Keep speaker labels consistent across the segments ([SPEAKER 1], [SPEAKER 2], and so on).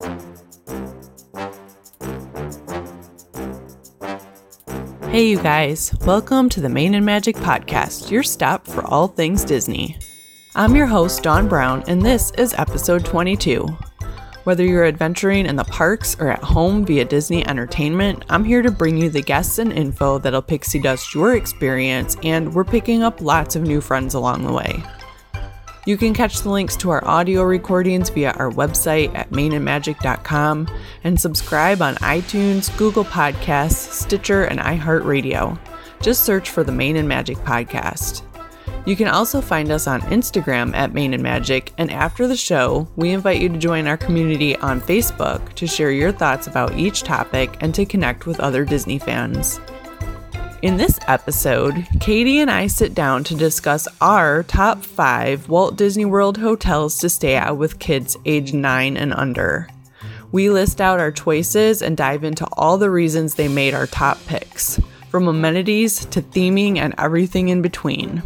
[SPEAKER 1] Hey, you guys, welcome to the Main and Magic Podcast, your stop for all things Disney. I'm your host, Dawn Brown, and this is episode 22. Whether you're adventuring in the parks or at home via Disney Entertainment, I'm here to bring you the guests and info that'll pixie dust your experience, and we're picking up lots of new friends along the way. You can catch the links to our audio recordings via our website at mainandmagic.com and subscribe on iTunes, Google Podcasts, Stitcher, and iHeartRadio. Just search for the Main and Magic podcast. You can also find us on Instagram at Main and Magic, and after the show, we invite you to join our community on Facebook to share your thoughts about each topic and to connect with other Disney fans. In this episode, Katie and I sit down to discuss our top five Walt Disney World hotels to stay at with kids age 9 and under. We list out our choices and dive into all the reasons they made our top picks, from amenities to theming and everything in between.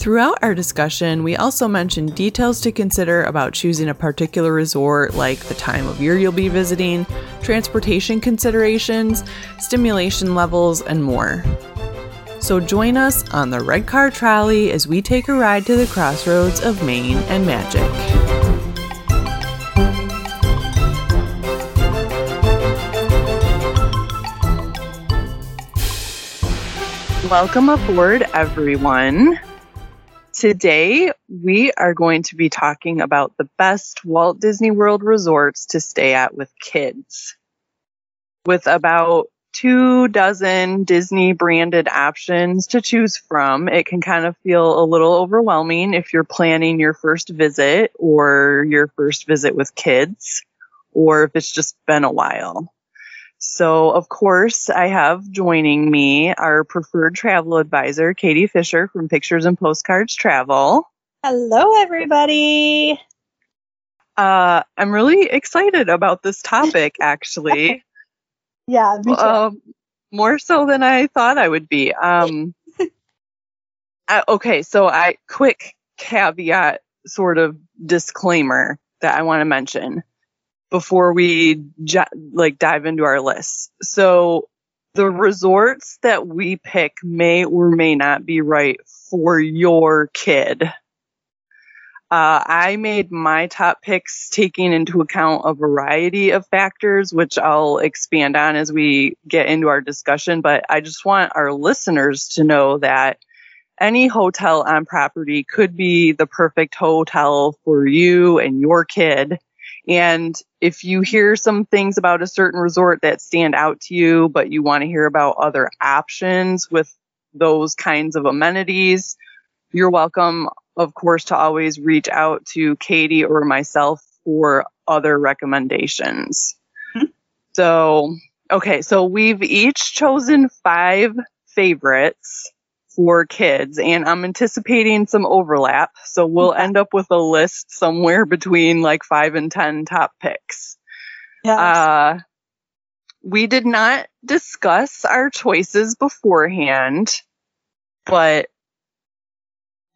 [SPEAKER 1] Throughout our discussion, we also mentioned details to consider about choosing a particular resort, like the time of year you'll be visiting, transportation considerations, stimulation levels, and more. So join us on the red car trolley as we take a ride to the crossroads of Main and Magic. Welcome aboard, everyone. Today, we are going to be talking about the best Walt Disney World resorts to stay at with kids. With about two dozen Disney branded options to choose from, it can kind of feel a little overwhelming if you're planning your first visit or your first visit with kids, or if it's just been a while. So, of course, I have joining me our preferred travel advisor, Katie Fisher from Pictures and Postcards Travel.
[SPEAKER 2] Hello, everybody.
[SPEAKER 1] Uh, I'm really excited about this topic, actually.
[SPEAKER 2] yeah,
[SPEAKER 1] uh, more so than I thought I would be. Um, I, okay, so I quick caveat, sort of disclaimer that I want to mention before we like dive into our list. So the resorts that we pick may or may not be right for your kid. Uh, I made my top picks taking into account a variety of factors, which I'll expand on as we get into our discussion. But I just want our listeners to know that any hotel on property could be the perfect hotel for you and your kid. And if you hear some things about a certain resort that stand out to you, but you want to hear about other options with those kinds of amenities, you're welcome, of course, to always reach out to Katie or myself for other recommendations. Mm-hmm. So, okay, so we've each chosen five favorites for kids and I'm anticipating some overlap. So we'll end up with a list somewhere between like five and 10 top picks.
[SPEAKER 2] Yes. Uh,
[SPEAKER 1] we did not discuss our choices beforehand, but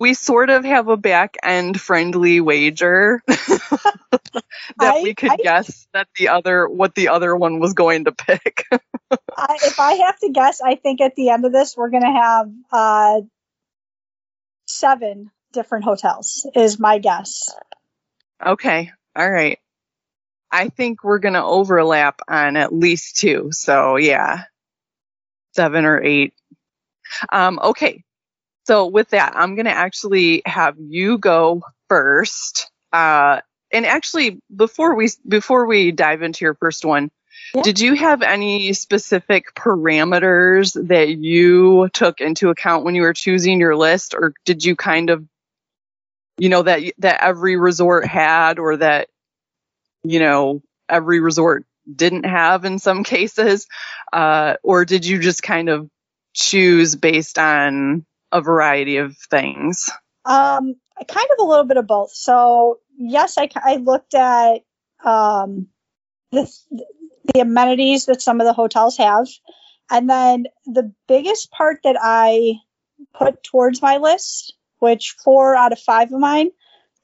[SPEAKER 1] we sort of have a back end friendly wager that I, we could I, guess that the other what the other one was going to pick.
[SPEAKER 2] I, if I have to guess, I think at the end of this we're going to have uh, seven different hotels. Is my guess.
[SPEAKER 1] Okay. All right. I think we're going to overlap on at least two. So yeah, seven or eight. Um, okay. So with that, I'm going to actually have you go first. Uh, and actually, before we before we dive into your first one, yeah. did you have any specific parameters that you took into account when you were choosing your list, or did you kind of, you know, that that every resort had, or that, you know, every resort didn't have in some cases, uh, or did you just kind of choose based on a variety of things?
[SPEAKER 2] Um, kind of a little bit of both. So yes, I, I looked at um, the the amenities that some of the hotels have, and then the biggest part that I put towards my list, which four out of five of mine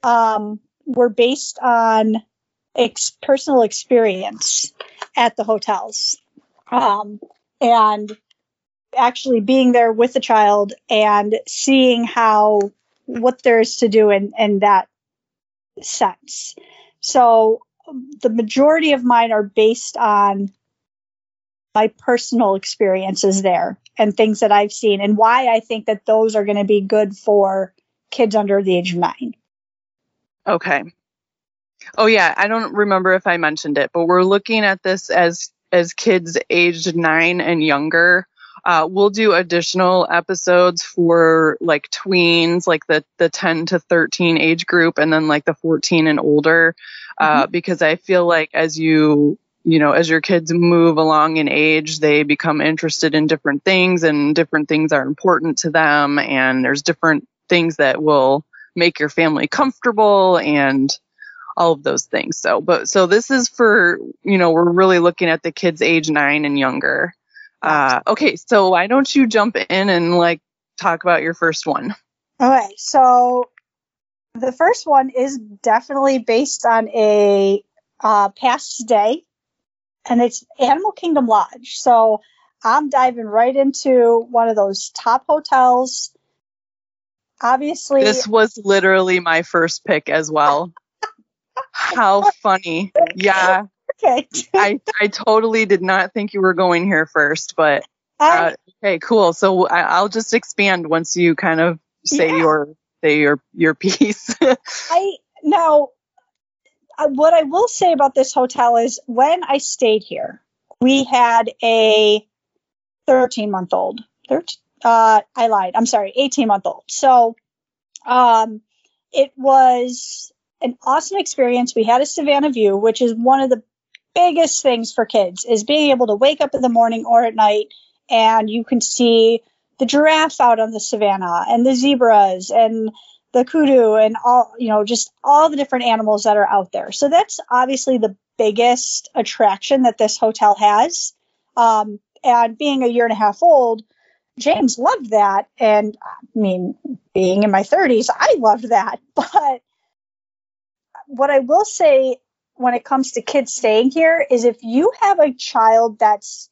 [SPEAKER 2] um, were based on ex- personal experience at the hotels. Um, and actually being there with the child and seeing how what there is to do in, in that sense. So the majority of mine are based on my personal experiences there and things that I've seen and why I think that those are going to be good for kids under the age of nine.
[SPEAKER 1] Okay. Oh yeah, I don't remember if I mentioned it, but we're looking at this as as kids aged nine and younger. Uh, we'll do additional episodes for like tweens, like the the 10 to 13 age group, and then like the 14 and older, uh, mm-hmm. because I feel like as you you know, as your kids move along in age, they become interested in different things and different things are important to them. And there's different things that will make your family comfortable and all of those things. So, but so this is for, you know, we're really looking at the kids age nine and younger. Uh, okay. So why don't you jump in and like talk about your first one?
[SPEAKER 2] Okay. So the first one is definitely based on a uh, past day and it's Animal Kingdom Lodge. So I'm diving right into one of those top hotels. Obviously,
[SPEAKER 1] this was literally my first pick as well. How funny. Yeah.
[SPEAKER 2] Okay.
[SPEAKER 1] I, I totally did not think you were going here first, but uh, okay, cool. So I, will just expand once you kind of say yeah. your say your your piece.
[SPEAKER 2] I now what I will say about this hotel is when I stayed here, we had a 13 month old. 13, uh, I lied. I'm sorry, 18 month old. So, um, it was an awesome experience. We had a Savannah view, which is one of the biggest things for kids is being able to wake up in the morning or at night and you can see the giraffe out on the savannah and the zebras and the kudu and all you know just all the different animals that are out there. So that's obviously the biggest attraction that this hotel has. Um, and being a year and a half old james loved that. And i mean being in my 30s i loved that. But what i will say when it comes to kids staying here is if you have a child that's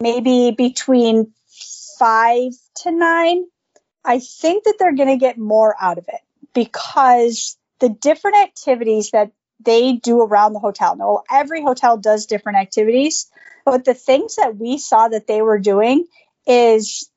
[SPEAKER 2] maybe between five to nine I think that they're going to get more out of it because the different activities that they do around the hotel. Now, every hotel does different activities, but the things that we saw that they were doing is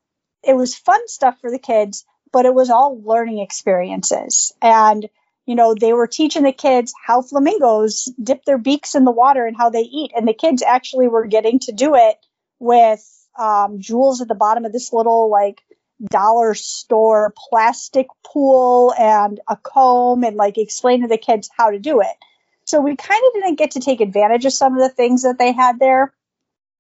[SPEAKER 2] it was fun stuff for the kids, but it was all learning experiences. And, you know, they were teaching the kids how flamingos dip their beaks in the water and how they eat. And the kids actually were getting to do it with um, jewels at the bottom of this little, like, dollar store plastic pool and a comb and like explain to the kids how to do it. So we kind of didn't get to take advantage of some of the things that they had there.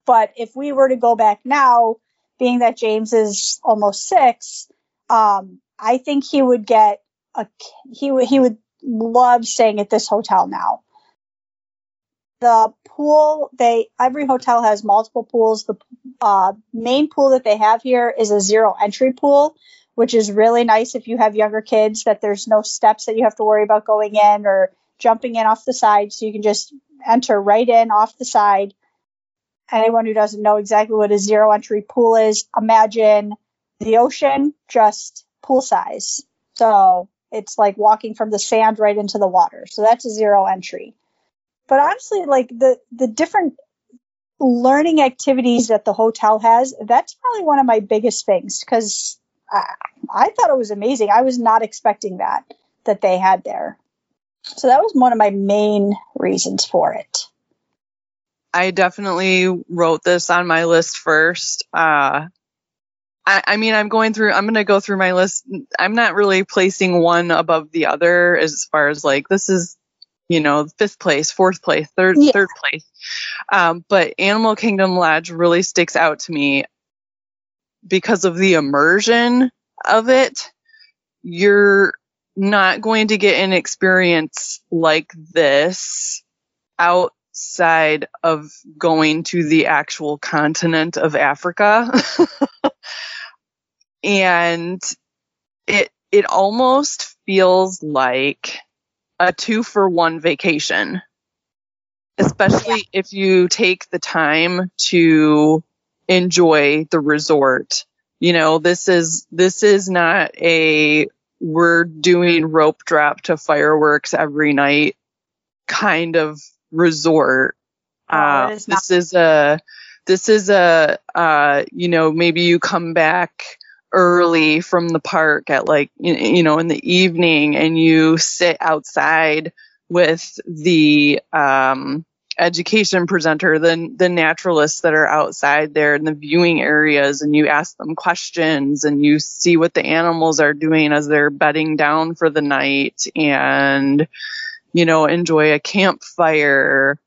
[SPEAKER 2] But if we were to go back now, being that James is almost six, um, I think he would get a he would he would love staying at this hotel now. The pool they every hotel has multiple pools. The uh, main pool that they have here is a zero entry pool which is really nice if you have younger kids that there's no steps that you have to worry about going in or jumping in off the side. So you can just enter right in off the side. Anyone who doesn't know exactly what a zero entry pool is imagine the ocean just pool size. So it's like walking from the sand right into the water so that's a zero entry but honestly, like the the different learning activities that the hotel has, that's probably one of my biggest things because I, I thought it was amazing. I was not expecting that that they had there. So that was one of my main reasons for it.
[SPEAKER 1] I definitely wrote this on my list first. Uh, I, I, mean, I'm going through, I'm going to go through my list. I'm not really placing one above the other as far as like, this is you know, fifth place, fourth place, third, yeah. third place. Um, but Animal Kingdom Lodge really sticks out to me because of the immersion of it. You're not going to get an experience like this outside of going to the actual continent of Africa. and it, it almost feels like a two for one vacation especially if you take the time to enjoy the resort. You know, this is this is not a we're doing rope drop to fireworks every night kind of resort. Uh, this is a this is a uh, you know maybe you come back early from the park at like you know in the evening and you sit outside with the um, education presenter, the the naturalists that are outside there in the viewing areas, and you ask them questions and you see what the animals are doing as they're bedding down for the night, and you know enjoy a campfire.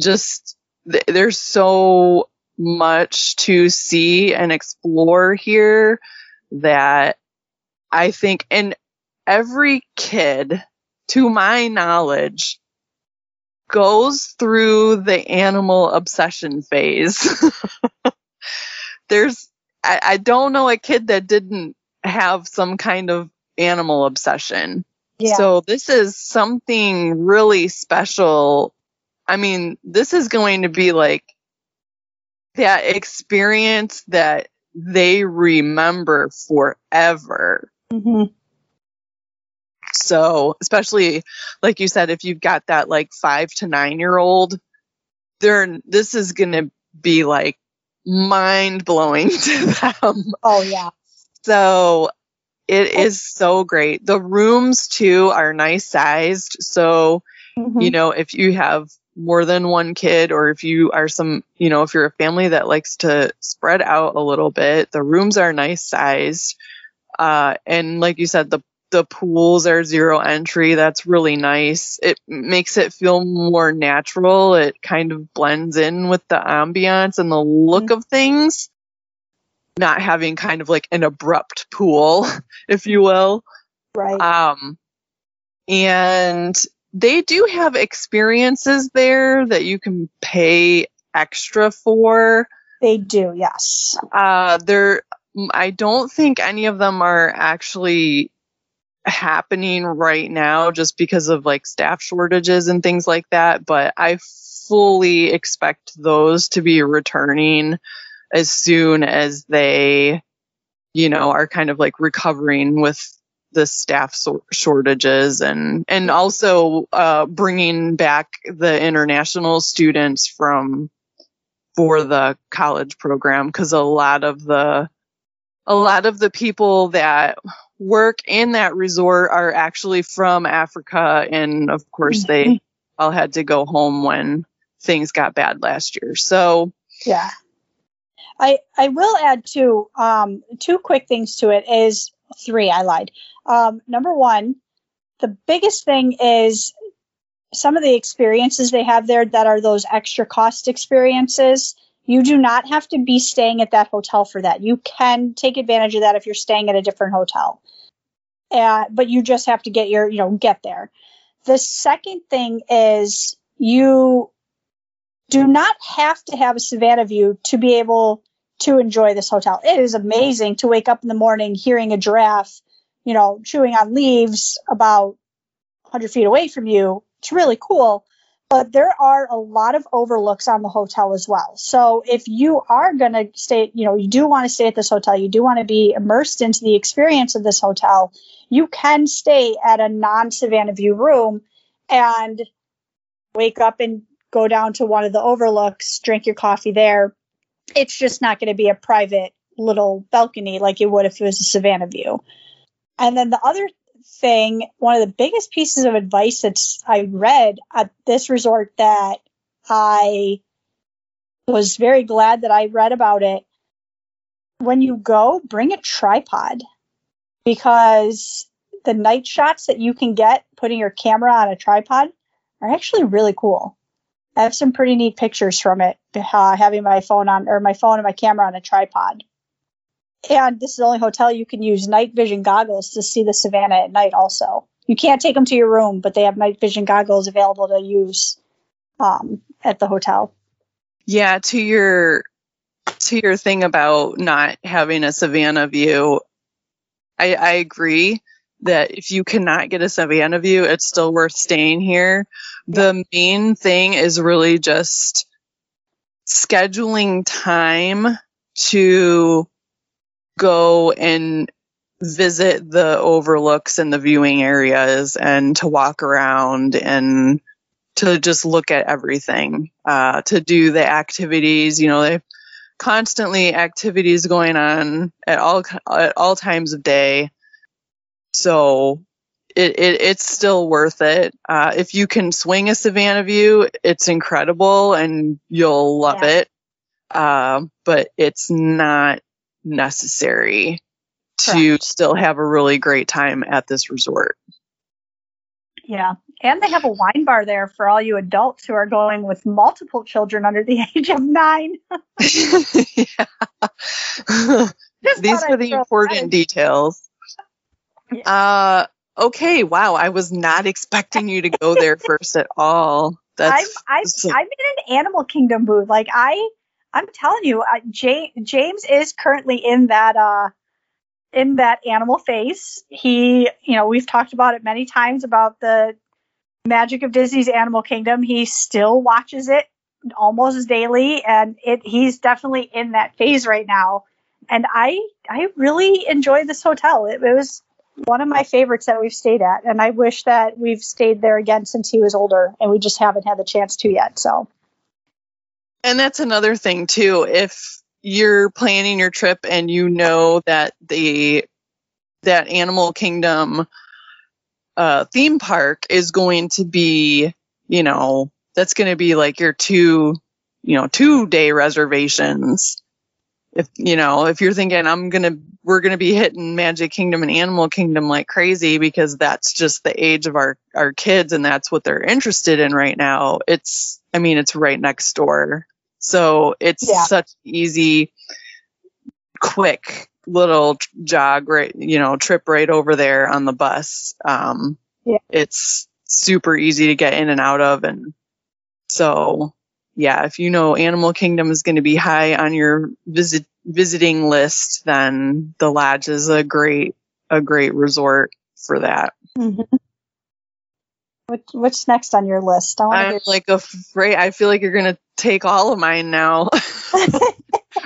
[SPEAKER 1] Just th- there's so much to see and explore here that I think, and every kid, to my knowledge, goes through the animal obsession phase. There's, I, I don't know a kid that didn't have some kind of animal obsession.
[SPEAKER 2] Yeah.
[SPEAKER 1] So this is something really special. I mean, this is going to be like that experience that they remember forever.
[SPEAKER 2] hmm
[SPEAKER 1] So, especially like you said, if you've got that like five to nine year old, they're, this is going to be like mind blowing to them.
[SPEAKER 2] Oh yeah.
[SPEAKER 1] So it is so great. The rooms too are nice sized. So,
[SPEAKER 2] Mhm.
[SPEAKER 1] you know, if you have more than one kid or if you are some, you know, if you're a family that likes to spread out a little bit, the rooms are nice sized. Uh, and like you said, the, the pools are zero entry. That's really nice. It makes it feel more natural. It kind of blends in with the ambiance and the look of things. Not having kind of like an abrupt pool, if you will.
[SPEAKER 2] right.
[SPEAKER 1] Um, and they do have experiences there that you can pay extra for.
[SPEAKER 2] they do. Yes.
[SPEAKER 1] Uh, there, I don't think any of them are actually happening right now just because of like staff shortages and things like that. But I fully expect those to be returning as soon as they, you know, are kind of like recovering with the staff so- shortages and and also uh, bringing back the international students from for the college program because a lot of the a lot of the people that work in that resort are actually from Africa and of course they all had to go home when things got bad last year. So
[SPEAKER 2] Yeah. I I will add two um two quick things to it is three, I lied. Um number one, the biggest thing is some of the experiences they have there that are those extra cost experiences. You do not have to be staying at that hotel for that. You can take advantage of that if you're staying at a different hotel. Uh, but you just have to get your, you know, get there. The second thing is you do not have to have a Savannah view to be able to enjoy this hotel. It is amazing to wake up in the morning hearing a giraffe, you know, chewing on leaves about 100 feet away from you. It's really cool. But there are a lot of overlooks on the hotel as well. So if you are going to stay, you know, you do want to stay at this hotel, you do want to be immersed into the experience of this hotel, you can stay at a non Savannah View room and wake up and go down to one of the overlooks, drink your coffee there. It's just not going to be a private little balcony like it would if it was a Savannah view. And then the other thing, one of the biggest pieces of advice that I read at this resort that I was very glad that I read about it. When you go, bring a tripod because the night shots that you can get putting your camera on a tripod are actually really cool. I have some pretty neat pictures from it, uh, having my phone on or my phone and my camera on a tripod. And this is the only hotel you can use night vision goggles to see the savannah at night. Also, you can't take them to your room, but they have night vision goggles available to use um, at the hotel.
[SPEAKER 1] Yeah, to your to your thing about not having a Savannah view, I, I agree. That if you cannot get a Savannah view, it's still worth staying here. The main thing is really just scheduling time to go and visit the overlooks and the viewing areas and to walk around and to just look at everything, uh, to do the activities. You know, they constantly activities going on at all at all times of day. So it, it it's still worth it. Uh, if you can swing a Savannah view, it's incredible and you'll love
[SPEAKER 2] Yeah.
[SPEAKER 1] it. Uh, but it's not necessary to still have a really great time at this resort.
[SPEAKER 2] Yeah. And they have a wine bar there for all you adults who are going with multiple children under the age of nine.
[SPEAKER 1] yeah. These are the important
[SPEAKER 2] that
[SPEAKER 1] Uh, okay. Wow. I was not expecting you to go there first at all.
[SPEAKER 2] I'm I'm
[SPEAKER 1] so-
[SPEAKER 2] I'm in an Animal Kingdom booth. Like I I'm telling you, uh, James James is currently in that uh in that animal face. He, you know, we've talked about it many times about the magic of Disney's Animal Kingdom. He still watches it almost daily, and it he's definitely in that phase right now. And I I really enjoy this hotel. It, it was one of my favorites that we've stayed at, and I wish that we've stayed there again since he was older, and we just haven't had the chance to yet. So
[SPEAKER 1] And that's another thing too. If you're planning your trip and you know that the that Animal Kingdom uh, theme park is going to be, you know, that's going to be like your two, you know, two day reservations. If you know, if you're thinking I'm gonna, we're gonna be hitting Magic Kingdom and Animal Kingdom like crazy because that's just the age of our our kids and that's what they're interested in right now. It's, I mean, it's right next door. So it's
[SPEAKER 2] Yeah.
[SPEAKER 1] such easy, quick little jog, right? You know, trip right over there on the bus. Um,
[SPEAKER 2] Yeah.
[SPEAKER 1] it's super easy to get in and out of. And so, yeah, if you know Animal Kingdom is going to be high on your visit visiting list, then the lodge is a great, a great resort for that.
[SPEAKER 2] what, what's next on your list? I
[SPEAKER 1] I'm like afraid. I feel like you're gonna take all of mine now.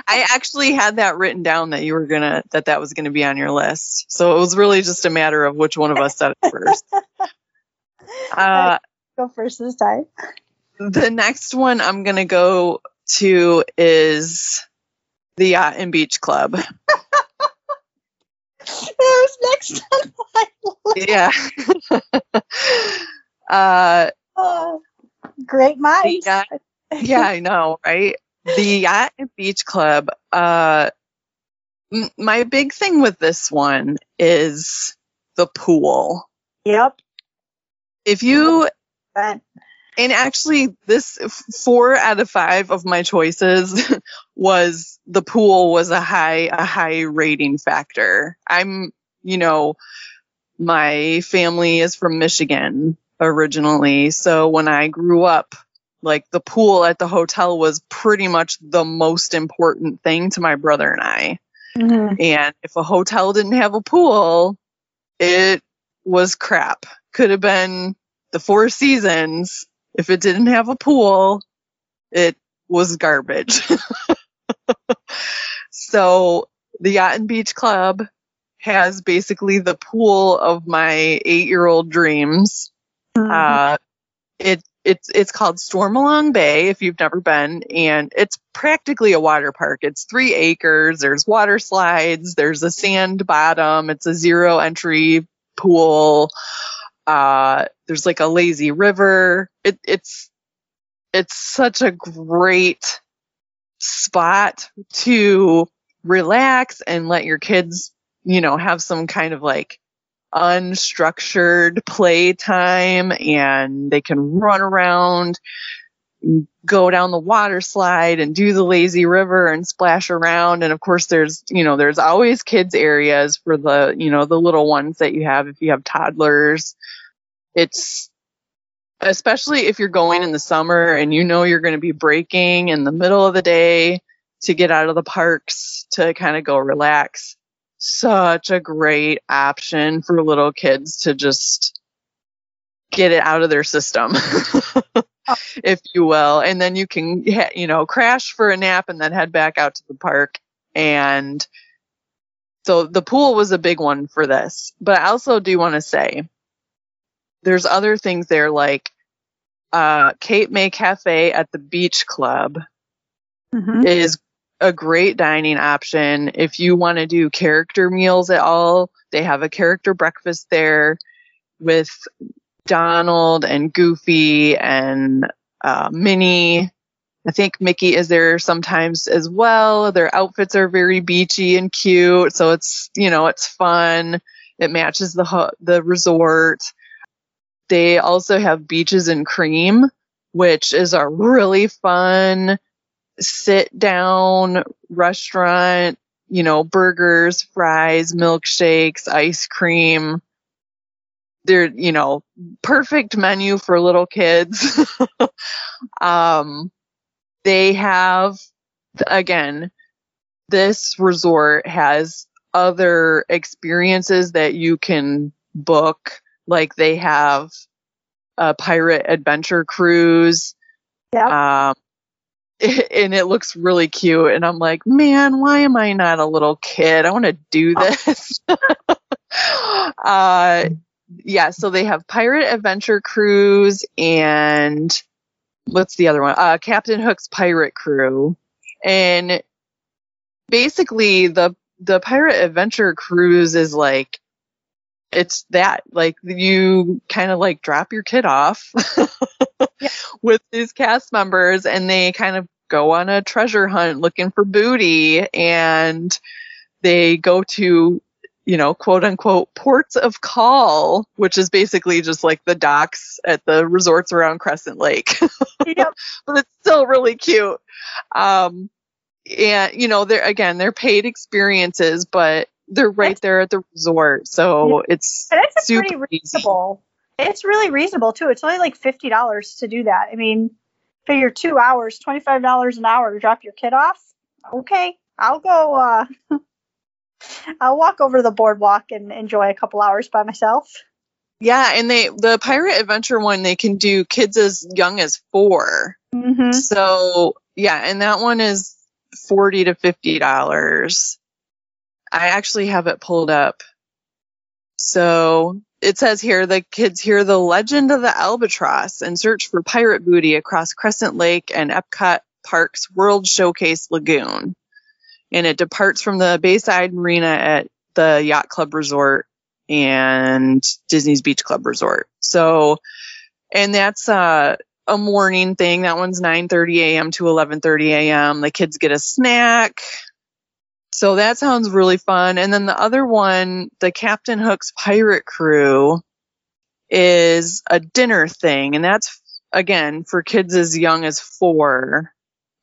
[SPEAKER 1] I actually had that written down that you were gonna that that was gonna be on your list. So it was really just a matter of which one of us said it first. Uh,
[SPEAKER 2] go first this time.
[SPEAKER 1] The next one I'm gonna go to is the Yacht and Beach Club.
[SPEAKER 2] It was next on my list.
[SPEAKER 1] Yeah. uh,
[SPEAKER 2] Oh, great minds.
[SPEAKER 1] yacht, yeah, I know, right? The Yacht and Beach Club. Uh, m- my big thing with this one is the pool.
[SPEAKER 2] Yep.
[SPEAKER 1] If you and actually this four out of five of my choices was the pool was a high a high rating factor i'm you know my family is from michigan originally so when i grew up like the pool at the hotel was pretty much the most important thing to my brother and i
[SPEAKER 2] Mhm.
[SPEAKER 1] and if a hotel didn't have a pool, it was crap. Could have been the Four Seasons. If it didn't have a pool, it was garbage. so the Yacht and Beach Club has basically the pool of my eight year old dreams. Uh, it it's it's called Stormalong Bay if you've never been, and it's practically a water park. It's three acres. There's water slides. There's a sand bottom. It's a zero entry pool. Uh, there's like a lazy river. It, it's it's such a great spot to relax and let your kids, you know, have some kind of like unstructured play time and they can run around, go down the water slide and do the lazy river and splash around. And of course, there's, you know, there's always kids areas for the, you know, the little ones that you have if you have toddlers. It's, especially if you're going in the summer and you know you're going to be breaking in the middle of the day to get out of the parks to kind of go relax. such a great option for little kids to just get it out of their system, if you will. And then you can, you know, crash for a nap and then head back out to the park. And so the pool was a big one for this. But I also do want to say there's other things there like uh, Cape May Cafe at the Beach Club mm-hmm. is a great dining option. If you want to do character meals at all, they have a character breakfast there with Donald and Goofy and uh, Minnie. I think Mickey is there sometimes as well. Their outfits are very beachy and cute, so it's you know it's fun. It matches the the resort. They also have beaches and cream, which is a really fun sit down restaurant. You know, burgers, fries, milkshakes, ice cream they're you know perfect menu for little kids. Um they have again this resort has other experiences that you can book. Like they have a pirate adventure cruise.
[SPEAKER 2] Yeah um
[SPEAKER 1] and it looks really cute and i'm like man why am i not a little kid? I want to do this. Uh yeah, so they have Pirate Adventure Cruise and what's the other one? Uh, Captain Hook's Pirate Crew. And basically the the Pirate Adventure Cruise is like it's that like you kind of like drop your kid off yeah. with these cast members and they kind of go on a treasure hunt looking for booty and they go to you know, quote unquote ports of call, which is basically just like the docks at the resorts around Crescent Lake. yep. but it's still really cute. Um, and you know, they're again, they're paid experiences, but they're right that's, there at the resort. So yeah. it's
[SPEAKER 2] and it's super pretty reasonable. Easy. It's really reasonable too. It's only like fifty dollars to do that. I mean, figure two hours, twenty five dollars an hour to drop your kid off. Okay, I'll go uh I'll walk over to the boardwalk and enjoy a couple hours by myself.
[SPEAKER 1] Yeah, and they the pirate adventure one they can do kids as young as 4
[SPEAKER 2] mm-hmm.
[SPEAKER 1] So yeah, and that one is forty to fifty dollars. I actually have it pulled up. So it says here the kids hear the legend of the albatross and search for pirate booty across Crescent Lake and Epcot Park's World Showcase Lagoon and it departs from the Bayside Marina at the Yacht Club Resort and Disney's Beach Club Resort. So, and that's uh, a morning thing. That one's 9:30 a.m. to 11:30 a.m. The kids get a snack. So that sounds really fun. And then the other one, the Captain Hook's Pirate Crew, is a dinner thing, and that's again for kids as young as four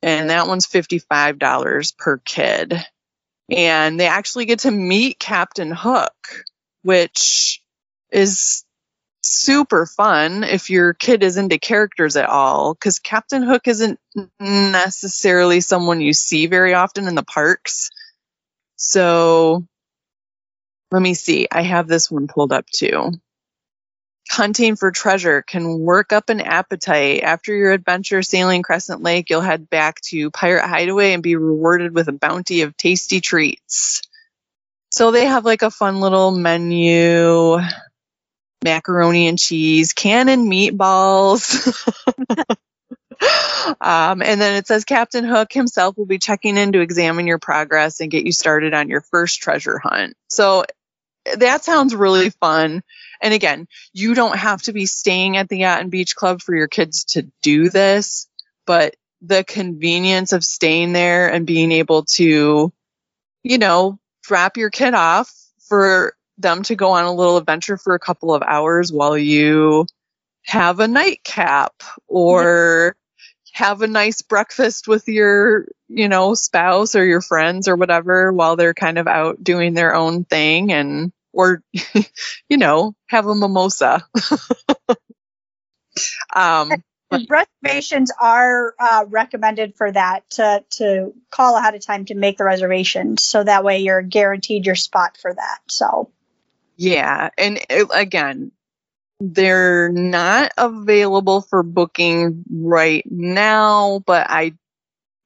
[SPEAKER 1] and that one's $55 per kid. And they actually get to meet Captain Hook, which is super fun if your kid is into characters at all, because Captain Hook isn't necessarily someone you see very often in the parks. So let me see. I have this one pulled up too hunting for treasure can work up an appetite. After your adventure sailing Crescent Lake, you'll head back to Pirate Hideaway and be rewarded with a bounty of tasty treats. So they have like a fun little menu, macaroni and cheese, cannon meatballs. um, and then it says Captain Hook himself will be checking in to examine your progress and get you started on your first treasure hunt. So that sounds really fun. And again, you don't have to be staying at the Yacht and Beach Club for your kids to do this, but the convenience of staying there and being able to, you know, drop your kid off for them to go on a little adventure for a couple of hours while you have a nightcap or have a nice breakfast with your, you know, spouse or your friends or whatever while they're kind of out doing their own thing and or you know have a mimosa um
[SPEAKER 2] reservations are uh, recommended for that to to call ahead of time to make the reservation, so that way you're guaranteed your spot for that. So,
[SPEAKER 1] yeah, and it, again, they're not available for booking right now, but I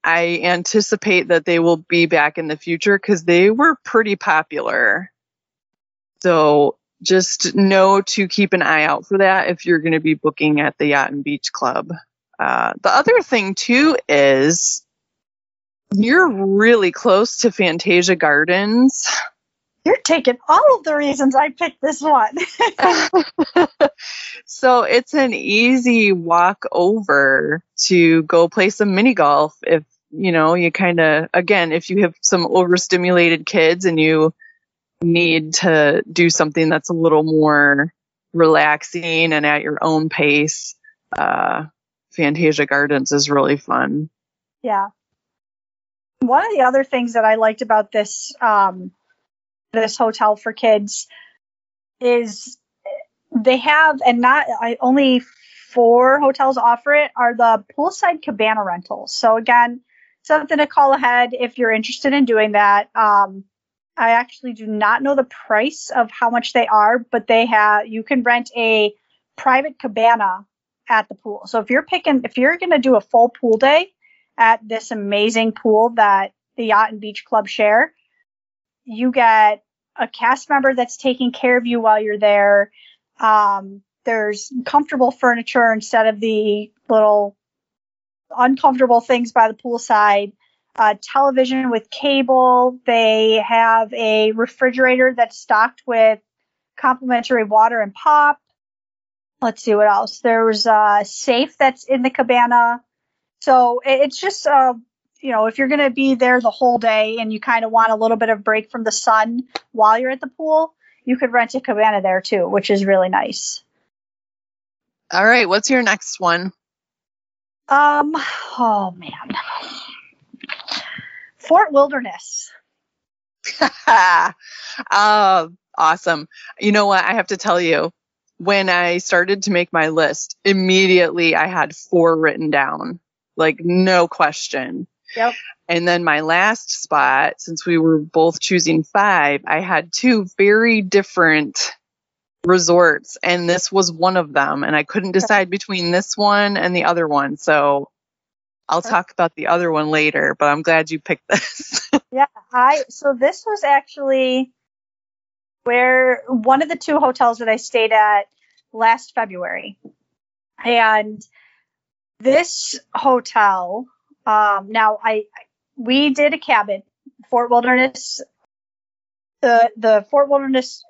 [SPEAKER 1] I anticipate that they will be back in the future because they were pretty popular. So just know to keep an eye out for that if you're going to be booking at the Yacht and Beach Club. Uh, the other thing too is you're really close to Fantasia Gardens.
[SPEAKER 2] You're taking all of the reasons I picked this one.
[SPEAKER 1] so it's an easy walk over to go play some mini golf if you know you kind of again if you have some overstimulated kids and you need to do something that's a little more relaxing and at your own pace, uh, Fantasia Gardens is really fun.
[SPEAKER 2] Yeah. One of the other things that I liked about this um, this hotel for kids is they have, and not I only four hotels offer it, are the poolside cabana rentals. So again, something to call ahead if you're interested in doing that. Um, I actually do not know the price of how much they are, but they have you can rent a private cabana at the pool. So if you're picking if you're going to do a full pool day at this amazing pool that the Yacht and Beach Club share, you get a cast member that's taking care of you while you're there. Um, there's comfortable furniture instead of the little uncomfortable things by the poolside uh, television with cable. They have a refrigerator that's stocked with complimentary water and pop. Let's see what else. There's a safe that's in the cabana. So it's just, uh, you know, if you're going to be there the whole day and you kind of want a little bit of break from the sun while you're at the pool, you could rent a cabana there too, which is really nice.
[SPEAKER 1] All right. What's your next one?
[SPEAKER 2] Um, oh man. Fort Wilderness.
[SPEAKER 1] uh, awesome. You know what? I have to tell you, when I started to make my list, immediately I had four written down, like no question.
[SPEAKER 2] Yep.
[SPEAKER 1] And then my last spot, since we were both choosing five, I had two very different resorts, and this was one of them. And I couldn't decide between this one and the other one. So I'll talk about the other one later, but I'm glad you picked this.
[SPEAKER 2] yeah, I so this was actually where one of the two hotels that I stayed at last February. And this hotel, um, now I we did a cabin, Fort Wilderness the the Fort Wilderness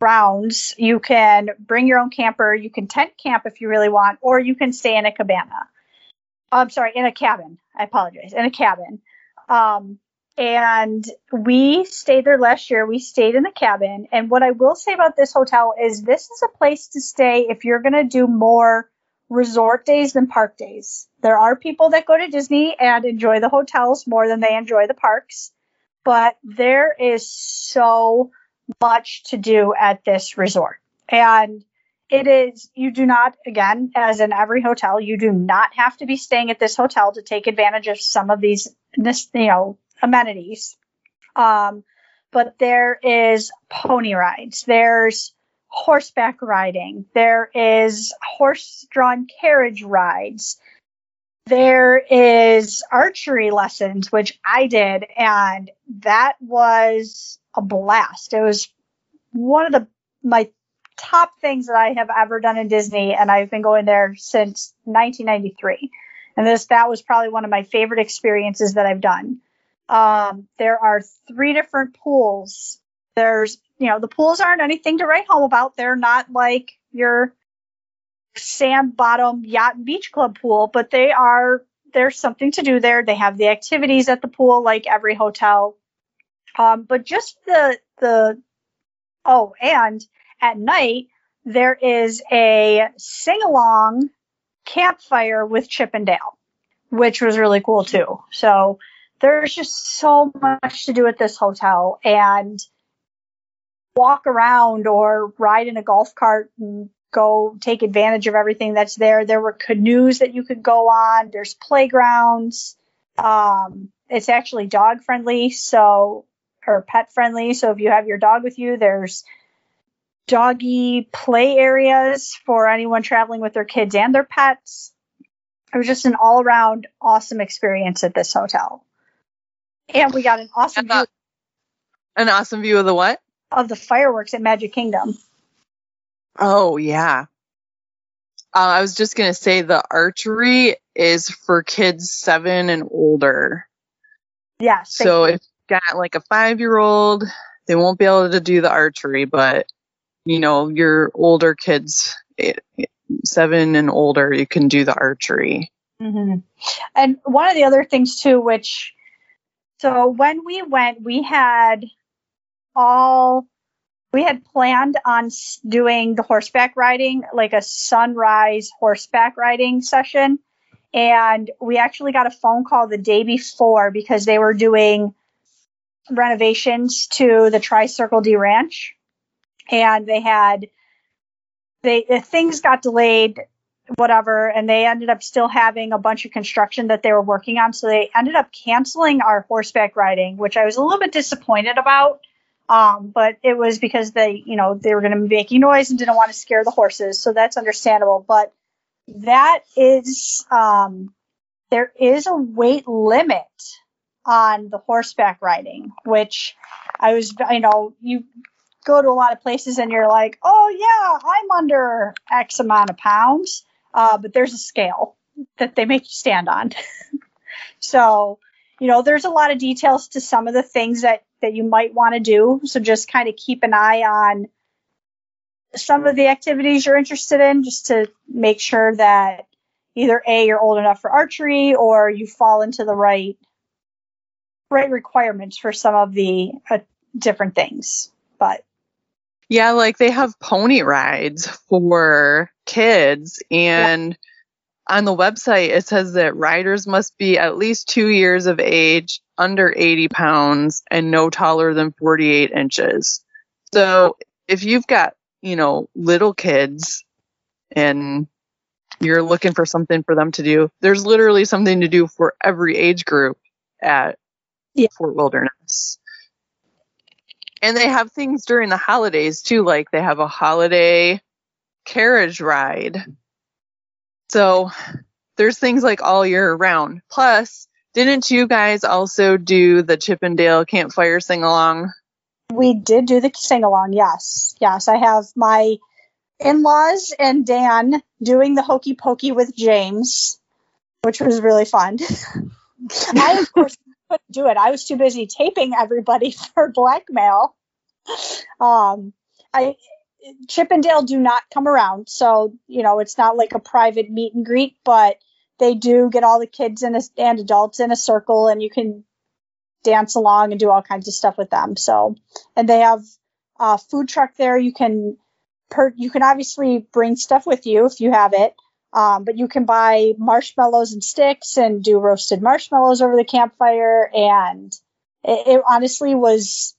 [SPEAKER 2] grounds, you can bring your own camper, you can tent camp if you really want, or you can stay in a cabana. I'm sorry, in a cabin. I apologize, in a cabin. Um, and we stayed there last year. We stayed in the cabin. And what I will say about this hotel is this is a place to stay if you're going to do more resort days than park days. There are people that go to Disney and enjoy the hotels more than they enjoy the parks, but there is so much to do at this resort. And it is you do not again as in every hotel you do not have to be staying at this hotel to take advantage of some of these you know amenities um, but there is pony rides there's horseback riding there is horse drawn carriage rides there is archery lessons which i did and that was a blast it was one of the my top things that I have ever done in Disney, and I've been going there since 1993. And this that was probably one of my favorite experiences that I've done. Um, there are three different pools. There's, you know, the pools aren't anything to write home about. They're not like your sand bottom yacht and beach club pool, but they are. There's something to do there. They have the activities at the pool, like every hotel. Um, but just the the oh, and at night, there is a sing along campfire with Chip and Dale, which was really cool too. So there's just so much to do at this hotel and walk around or ride in a golf cart and go take advantage of everything that's there. There were canoes that you could go on. There's playgrounds. Um, it's actually dog friendly, so or pet friendly. So if you have your dog with you, there's doggy play areas for anyone traveling with their kids and their pets. It was just an all around awesome experience at this hotel. And we got an awesome view.
[SPEAKER 1] An awesome view of the what?
[SPEAKER 2] Of the fireworks at Magic Kingdom.
[SPEAKER 1] Oh, yeah. Uh, I was just going to say the archery is for kids seven and older.
[SPEAKER 2] Yeah.
[SPEAKER 1] So if you got like a five year old, they won't be able to do the archery, but you know, your older kids, eh, seven and older, you can do the archery.
[SPEAKER 2] Mm-hmm. And one of the other things too, which, so when we went, we had all, we had planned on doing the horseback riding, like a sunrise horseback riding session. And we actually got a phone call the day before because they were doing renovations to the Tri Circle D Ranch. And they had they things got delayed whatever and they ended up still having a bunch of construction that they were working on. So they ended up canceling our horseback riding which i was a little bit disappointed about um, but it was because they you know they were going to be making noise and didn't want to scare the horses so that's understandable but that is um, there is a weight limit on the horseback riding which i was you know you go to a lot of places and you're like, oh yeah, I'm under X amount of pounds, uh, but there's a scale that they make you stand on. so, you know, there's a lot of details to some of the things that that you might want to do. So just kind of keep an eye on some of the activities you're interested in, just to make sure that either a you're old enough for archery or you fall into the right right requirements for some of the uh, different things. But
[SPEAKER 1] yeah, like they have pony rides for kids and yeah. On the website it says that riders must be at least 2 years of age, under 80 pounds and no taller than 48 inches. So, if you've got, you know, little kids and you're looking for something for them to do, there's literally something to do for every age group at yeah. Fort Wilderness. And they have things during the holidays too, like they have a holiday carriage ride. So there's things like all year round. Plus, didn't you guys also do the Chip 'n' Dale campfire sing along?
[SPEAKER 2] We did do the sing along, yes. Yes, I have my in laws and Dan doing the hokey pokey with James, which was really fun. I, of course, couldn't do it. I was too busy taping everybody for blackmail. Um, I Chip 'n' Dale do not come around, so you know it's not like a private meet and greet, but they do get all the kids a, and adults in a circle, and you can dance along and do all kinds of stuff with them. So, and they have a food truck there. You can per, you can obviously bring stuff with you if you have it. Um, but you can buy marshmallows and sticks and do roasted marshmallows over the campfire. And it, it honestly was,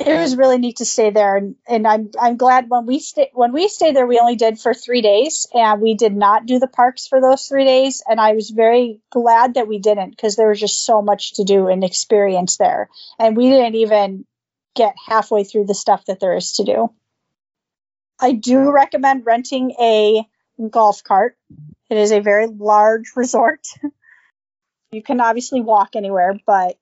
[SPEAKER 2] it was really neat to stay there. And, and I'm, I'm glad when we stay, when we stayed there, we only did for three days and we did not do the parks for those three days. And I was very glad that we didn't because there was just so much to do and experience there. And we didn't even get halfway through the stuff that there is to do. I do recommend renting a golf cart. It is a very large resort. you can obviously walk anywhere, but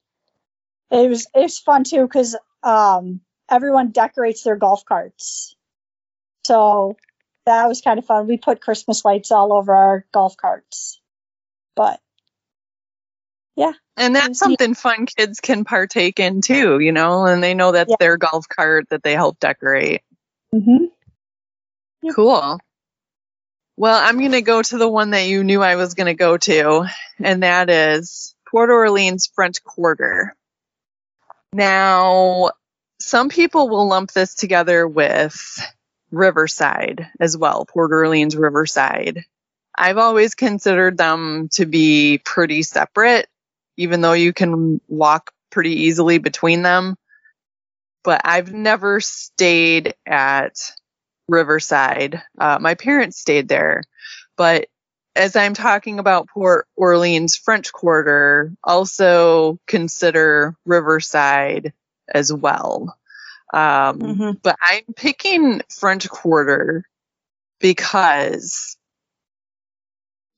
[SPEAKER 2] it was it was fun too because um, everyone decorates their golf carts. So that was kind of fun. We put Christmas lights all over our golf carts. But yeah.
[SPEAKER 1] And that's something neat. fun kids can partake in too, you know, and they know that's yeah. their golf cart that they help decorate.
[SPEAKER 2] Mm-hmm.
[SPEAKER 1] Yep. Cool. Well, I'm going to go to the one that you knew I was going to go to, and that is Port Orleans French Quarter. Now, some people will lump this together with Riverside as well, Port Orleans Riverside. I've always considered them to be pretty separate, even though you can walk pretty easily between them. But I've never stayed at Riverside. Uh, my parents stayed there, but as I'm talking about Port Orleans French Quarter, also consider Riverside as well. Um, mm-hmm. But I'm picking French Quarter because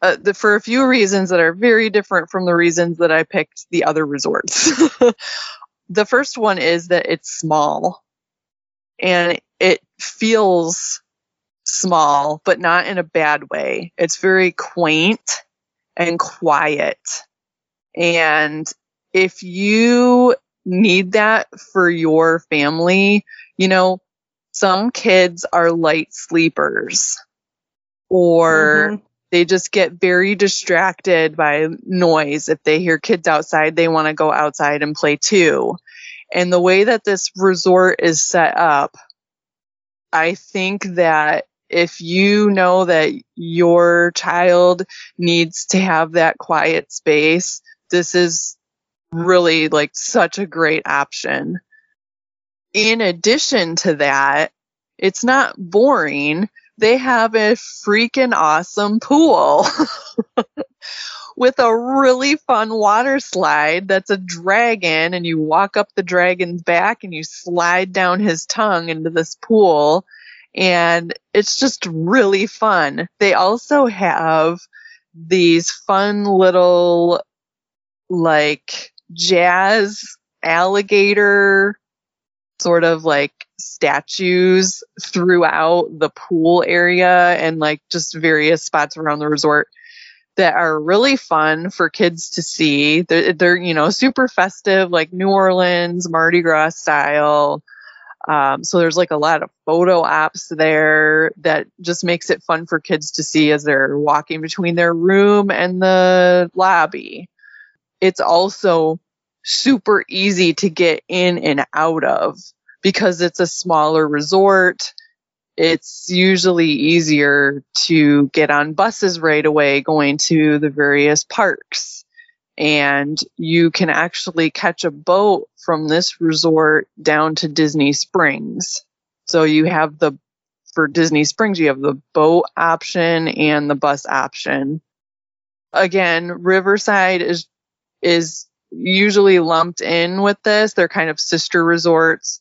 [SPEAKER 1] uh, the, for a few reasons that are very different from the reasons that I picked the other resorts. the first one is that it's small and it feels small, but not in a bad way. It's very quaint and quiet. And if you need that for your family. You know, some kids are light sleepers or mm-hmm. they just get very distracted by noise. If they hear kids outside, they want to go outside and play too. And the way that this resort is set up, I think that if you know that your child needs to have that quiet space, this is really like such a great option. In addition to that, it's not boring. They have a freaking awesome pool with a really fun water slide that's a dragon and you walk up the dragon's back and you slide down his tongue into this pool and it's just really fun. They also have these fun little like jazz alligator sort of like statues throughout the pool area and like just various spots around the resort that are really fun for kids to see. They're, they're you know, super festive, like New Orleans, Mardi Gras style. Um, so there's like a lot of photo apps there that just makes it fun for kids to see as they're walking between their room and the lobby it's also super easy to get in and out of because it's a smaller resort. It's usually easier to get on buses right away going to the various parks. And you can actually catch a boat from this resort down to Disney Springs. So you have the, for Disney Springs, you have the boat option and the bus option. Again, Riverside is is usually lumped in with this. They're kind of sister resorts.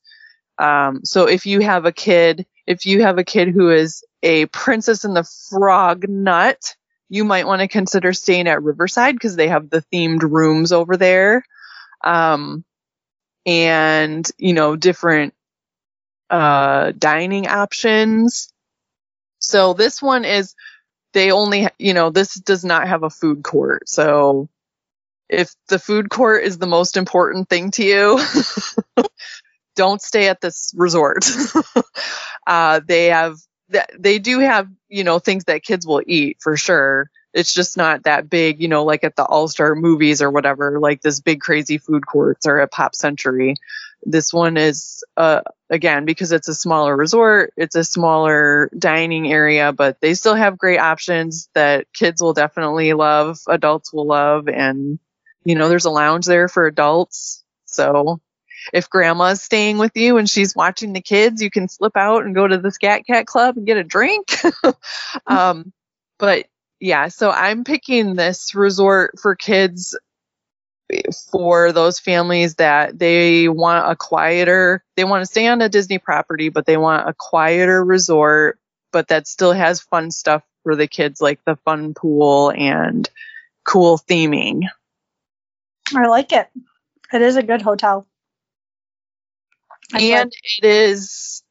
[SPEAKER 1] Um, so if you have a kid, if you have a kid who is a princess and the frog nut, you might want to consider staying at Riverside because they have the themed rooms over there. Um, and, you know, different, uh, dining options. So this one is, they only, you know, this does not have a food court. So if the food court is the most important thing to you, don't stay at this resort. uh, they have, they do have, you know, things that kids will eat for sure. It's just not that big, you know, like at the All Star movies or whatever, like this big crazy food courts or at Pop Century. This one is, uh, again, because it's a smaller resort, it's a smaller dining area, but they still have great options that kids will definitely love, adults will love, and you know, there's a lounge there for adults. So if grandma's staying with you and she's watching the kids, you can slip out and go to the Scat Cat Club and get a drink. um, but yeah, so I'm picking this resort for kids for those families that they want a quieter, they want to stay on a Disney property, but they want a quieter resort, but that still has fun stuff for the kids, like the fun pool and cool theming.
[SPEAKER 2] I like it. It is a good hotel.
[SPEAKER 1] And it is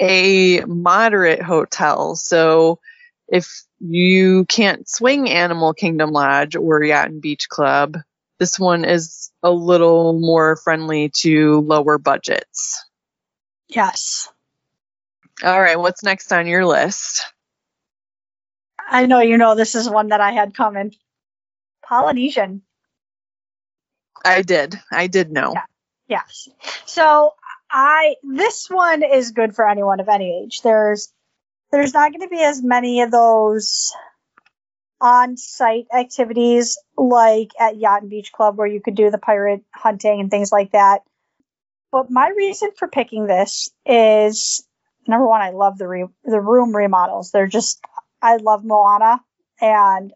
[SPEAKER 1] a moderate hotel. So if you can't swing Animal Kingdom Lodge or Yacht and Beach Club, this one is a little more friendly to lower budgets.
[SPEAKER 2] Yes.
[SPEAKER 1] All right, what's next on your list?
[SPEAKER 2] I know you know this is one that I had coming. Polynesian.
[SPEAKER 1] I did. I did know.
[SPEAKER 2] Yeah. Yes. So I this one is good for anyone of any age. There's there's not going to be as many of those on-site activities like at Yacht and Beach Club where you could do the pirate hunting and things like that. But my reason for picking this is number one, I love the re- the room remodels. They're just I love Moana and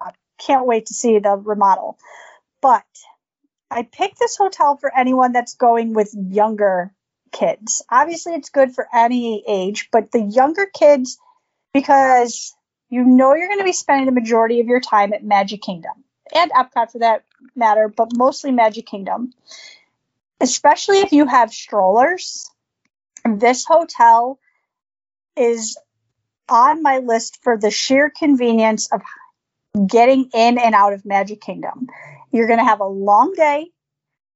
[SPEAKER 2] I can't wait to see the remodel. But I picked this hotel for anyone that's going with younger kids. Obviously, it's good for any age, but the younger kids, because you know you're going to be spending the majority of your time at Magic Kingdom and Epcot for that matter, but mostly Magic Kingdom. Especially if you have strollers, this hotel is on my list for the sheer convenience of getting in and out of Magic Kingdom. You're going to have a long day,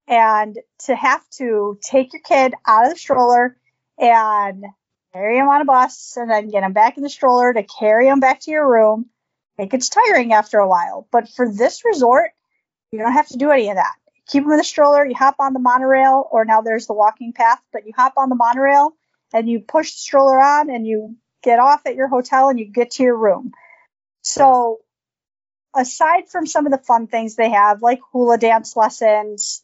[SPEAKER 2] and to have to take your kid out of the stroller and carry him on a bus and then get him back in the stroller to carry him back to your room, it gets tiring after a while. But for this resort, you don't have to do any of that. Keep him in the stroller, you hop on the monorail, or now there's the walking path, but you hop on the monorail and you push the stroller on and you get off at your hotel and you get to your room. So, aside from some of the fun things they have, like hula dance lessons,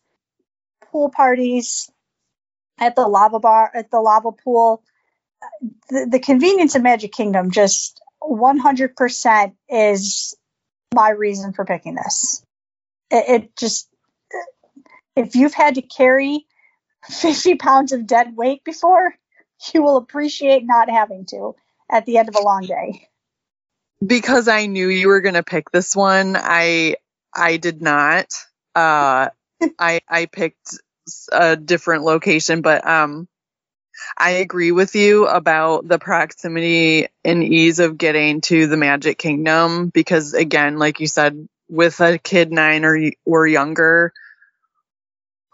[SPEAKER 2] pool parties at the lava bar, at the lava pool, the, the convenience of Magic Kingdom just 100% is my reason for picking this. It, it just, if you've had to carry 50 pounds of dead weight before, you will appreciate not having to at the end of a long day.
[SPEAKER 1] Because I knew you were going to pick this one, I I did not. Uh, I I picked a different location, but um, I agree with you about the proximity and ease of getting to the Magic Kingdom because, again, like you said, with a kid nine or or younger,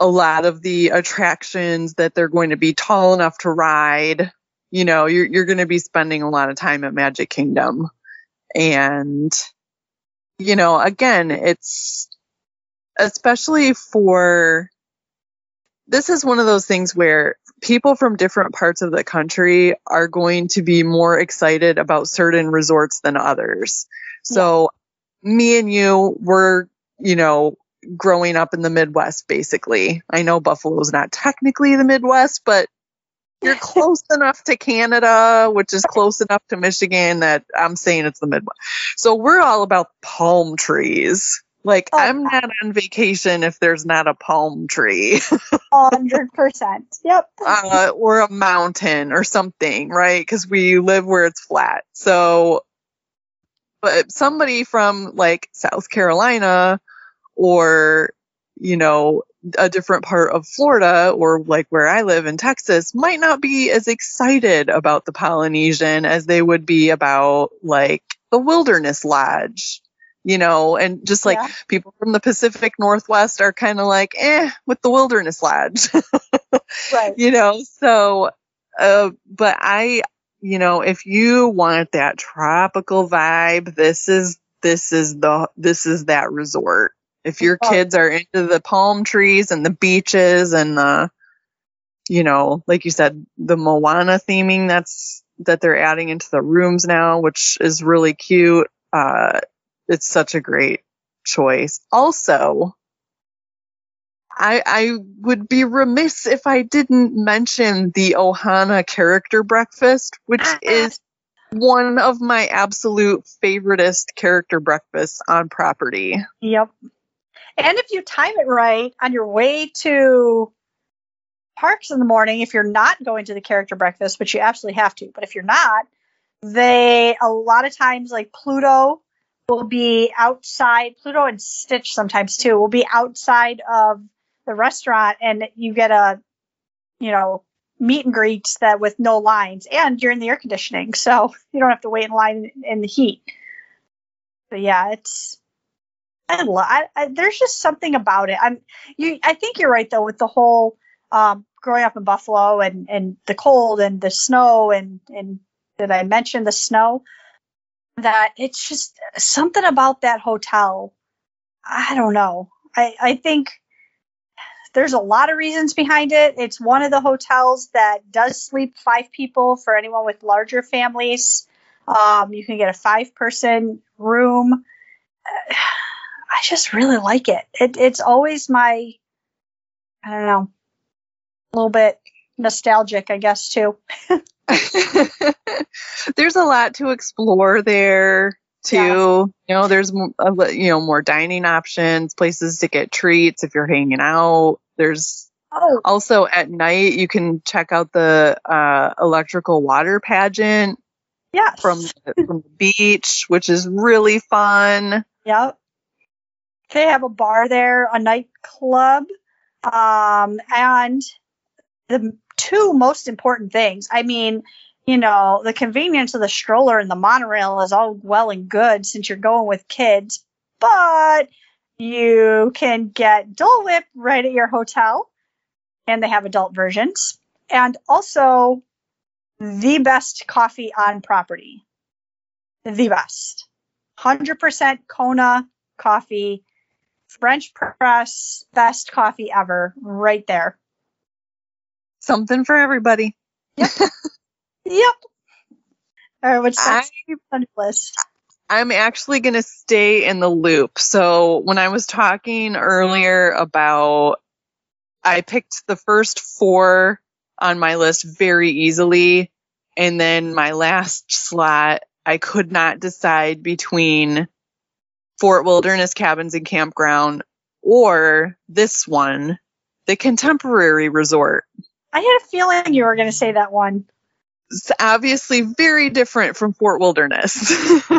[SPEAKER 1] a lot of the attractions that they're going to be tall enough to ride you know, you're you're going to be spending a lot of time at Magic Kingdom. And you know, again, it's especially for this is one of those things where people from different parts of the country are going to be more excited about certain resorts than others. So yeah. me and you were, you know, growing up in the Midwest basically. I know Buffalo's not technically the Midwest, but you're close enough to Canada, which is close enough to Michigan that I'm saying it's the Midwest. So we're all about palm trees. Like oh, I'm not on vacation if there's not a palm tree.
[SPEAKER 2] Hundred percent. Yep.
[SPEAKER 1] Uh, or a mountain or something, right? Because we live where it's flat. So, but somebody from like South Carolina or you know a different part of Florida or like where I live in Texas might not be as excited about the Polynesian as they would be about like the Wilderness Lodge, you know, and just like yeah. people from the Pacific Northwest are kind of like, eh, with the Wilderness Lodge. right. You know, so, uh, but I, you know, if you want that tropical vibe, this is, this is the, this is that resort if your oh. kids are into the palm trees and the beaches and the, you know, like you said, the Moana theming that's that they're adding into the rooms now, which is really cute. Uh, it's such a great choice. Also, I, I would be remiss if I didn't mention the Ohana character breakfast, which uh-huh. is one of my absolute favoriteest character breakfasts on property.
[SPEAKER 2] Yep. And if you time it right on your way to parks in the morning, if you're not going to the character breakfast, which you absolutely have to, but if you're not, they a lot of times like Pluto will be outside, Pluto and Stitch sometimes too, will be outside of the restaurant and you get a, you know, meet and greets that with no lines and you're in the air conditioning. So you don't have to wait in line in the heat. But yeah, it's I love. I, I, there's just something about it. I'm. You. I think you're right though with the whole um, growing up in Buffalo and and the cold and the snow and and did I mention the snow? That it's just something about that hotel. I don't know. I I think there's a lot of reasons behind it. It's one of the hotels that does sleep five people for anyone with larger families. Um, you can get a five person room. I just really like it. it. It's always my, I don't know, a little bit nostalgic, I guess, too.
[SPEAKER 1] there's a lot to explore there too. Yes. You know, there's you know more dining options, places to get treats if you're hanging out. There's oh. also at night you can check out the uh, electrical water pageant.
[SPEAKER 2] Yeah,
[SPEAKER 1] From from the beach, which is really fun.
[SPEAKER 2] Yep. They have a bar there, a nightclub, um, and the two most important things. I mean, you know, the convenience of the stroller and the monorail is all well and good since you're going with kids, but you can get Dole Whip right at your hotel, and they have adult versions, and also the best coffee on property. The best. 100% Kona coffee, French press, best coffee ever, right there.
[SPEAKER 1] Something for everybody.
[SPEAKER 2] Yep. yep. All right, on your list?
[SPEAKER 1] I'm actually going to stay in the loop. So when I was talking earlier about, I picked the first four on my list very easily. And then my last slot, I could not decide between Fort Wilderness Cabins and Campground or this one, the Contemporary Resort.
[SPEAKER 2] I had a feeling you were going to say that one.
[SPEAKER 1] It's obviously very different from Fort Wilderness.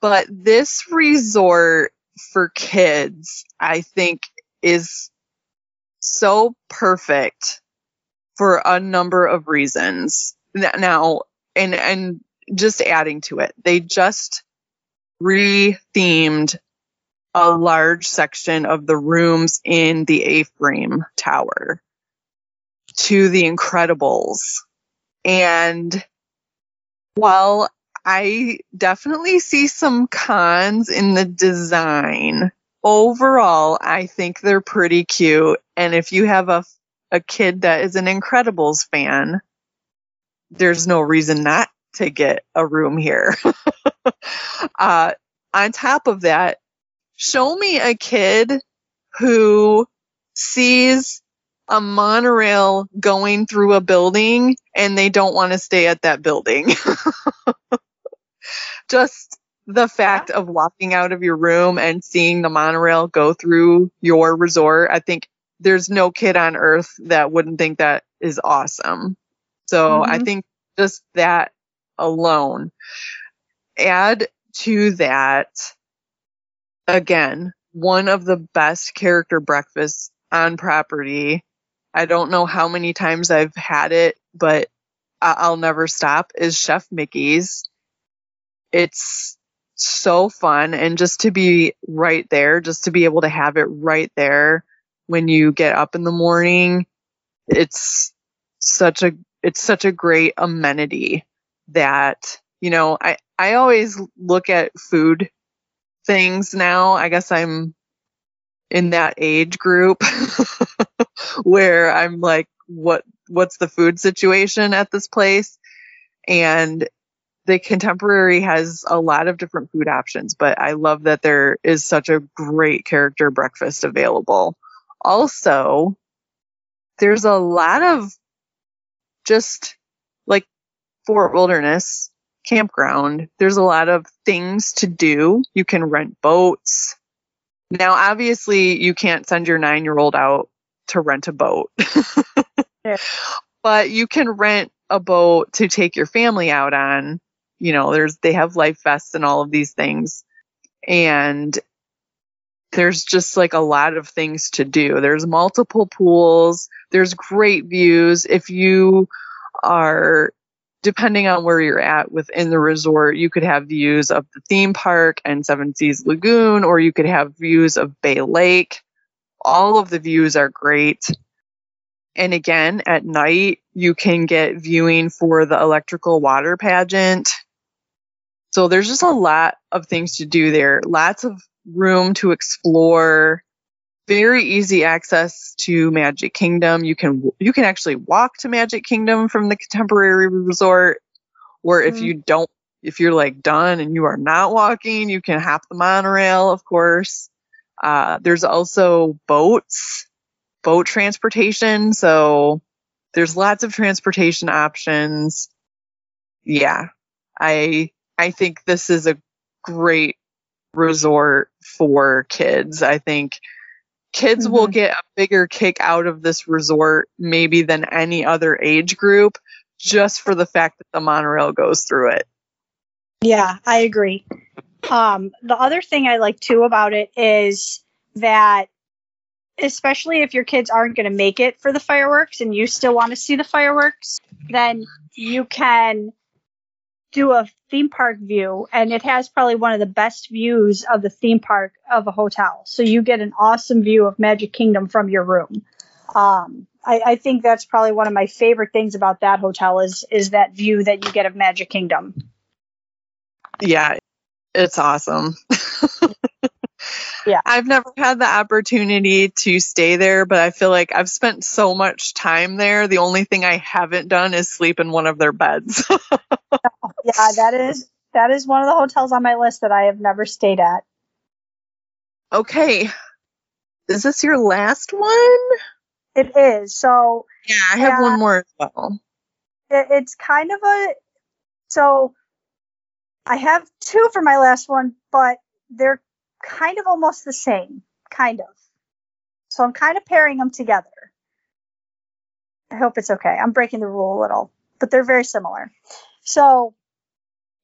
[SPEAKER 1] but this resort for kids, I think, is so perfect for a number of reasons. Now, and, and just adding to it, they just re-themed a large section of the rooms in the A-frame tower to the Incredibles. And while I definitely see some cons in the design, overall, I think they're pretty cute. And if you have a, a kid that is an Incredibles fan, there's no reason not to get a room here. uh, on top of that, show me a kid who sees a monorail going through a building and they don't want to stay at that building. Just the fact of walking out of your room and seeing the monorail go through your resort, I think there's no kid on earth that wouldn't think that is awesome. So mm-hmm. I think just that alone. Add to that, again, one of the best character breakfasts on property I don't know how many times I've had it, but I'll never stop is Chef Mickey's. It's so fun and just to be right there, just to be able to have it right there when you get up in the morning, it's such a it's such a great amenity that, you know, I I always look at food things now. I guess I'm in that age group where I'm like, what, what's the food situation at this place? And the contemporary has a lot of different food options, but I love that there is such a great character breakfast available. Also, there's a lot of just like Fort Wilderness campground. There's a lot of things to do. You can rent boats. Now, obviously, you can't send your nine year old out to rent a boat, yeah. but you can rent a boat to take your family out on. You know, there's, they have life vests and all of these things. And there's just like a lot of things to do. There's multiple pools. There's great views. If you are depending on where you're at within the resort, you could have views of the theme park and Seven Seas Lagoon, or you could have views of Bay Lake. All of the views are great. And again, at night, you can get viewing for the electrical water pageant. So there's just a lot of things to do there. Lots of room to explore very easy access to Magic Kingdom. You can you can actually walk to Magic Kingdom from the Contemporary Resort, or if mm you don't, if you're like done and you are not walking, you can hop the monorail, of course. Uh, there's also boats, boat transportation. So There's lots of transportation options. Yeah. I I think this is a great resort for kids. I think kids mm-hmm. will get a bigger kick out of this resort maybe than any other age group just for the fact that the monorail goes through it.
[SPEAKER 2] Yeah, I agree. Um, the other thing I like too about it is that, especially if your kids aren't going to make it for the fireworks and you still want to see the fireworks, then you can do a theme park view and it has probably one of the best views of the theme park of a hotel. So you get an awesome view of Magic Kingdom from your room. Um, I, I, think that's probably one of my favorite things about that hotel is is that view that you get of Magic Kingdom.
[SPEAKER 1] Yeah, it's awesome. yeah. I've never had the opportunity to stay there, but I feel like I've spent so much time there. The only thing I haven't done is sleep in one of their beds.
[SPEAKER 2] yeah, that is that is one of the hotels on my list that I have never stayed at.
[SPEAKER 1] Okay. Is this your last one?
[SPEAKER 2] It is. So
[SPEAKER 1] Yeah, I have one more as well.
[SPEAKER 2] It, it's kind of a so I have two for my last one, but they're kind of almost the same, kind of. So I'm kind of pairing them together. I hope it's okay. I'm breaking the rule a little, but they're very similar. So,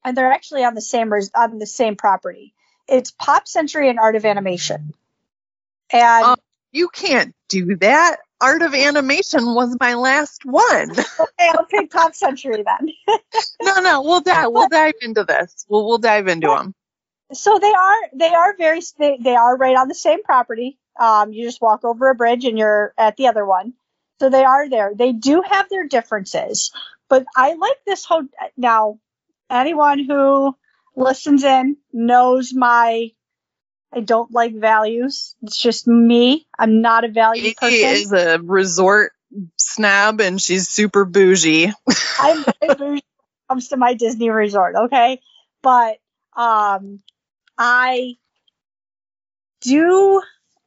[SPEAKER 2] and they're actually on the same on the same property. It's Pop Century and Art of Animation. And um,
[SPEAKER 1] you can't do that. Art of Animation was my last one.
[SPEAKER 2] okay, I'll pick Pop Century then.
[SPEAKER 1] no, no, we'll dive we'll dive into this. We'll we'll dive into them.
[SPEAKER 2] So they are they are very they, they are right on the same property. Um, you just walk over a bridge and you're at the other one. So they are there. They do have their differences, but I like this whole now. Anyone who listens in knows my I don't like values. It's just me. I'm not a value
[SPEAKER 1] she
[SPEAKER 2] person.
[SPEAKER 1] is a resort snob and she's super bougie.
[SPEAKER 2] I'm very bougie when it comes to my Disney resort, okay? But um I do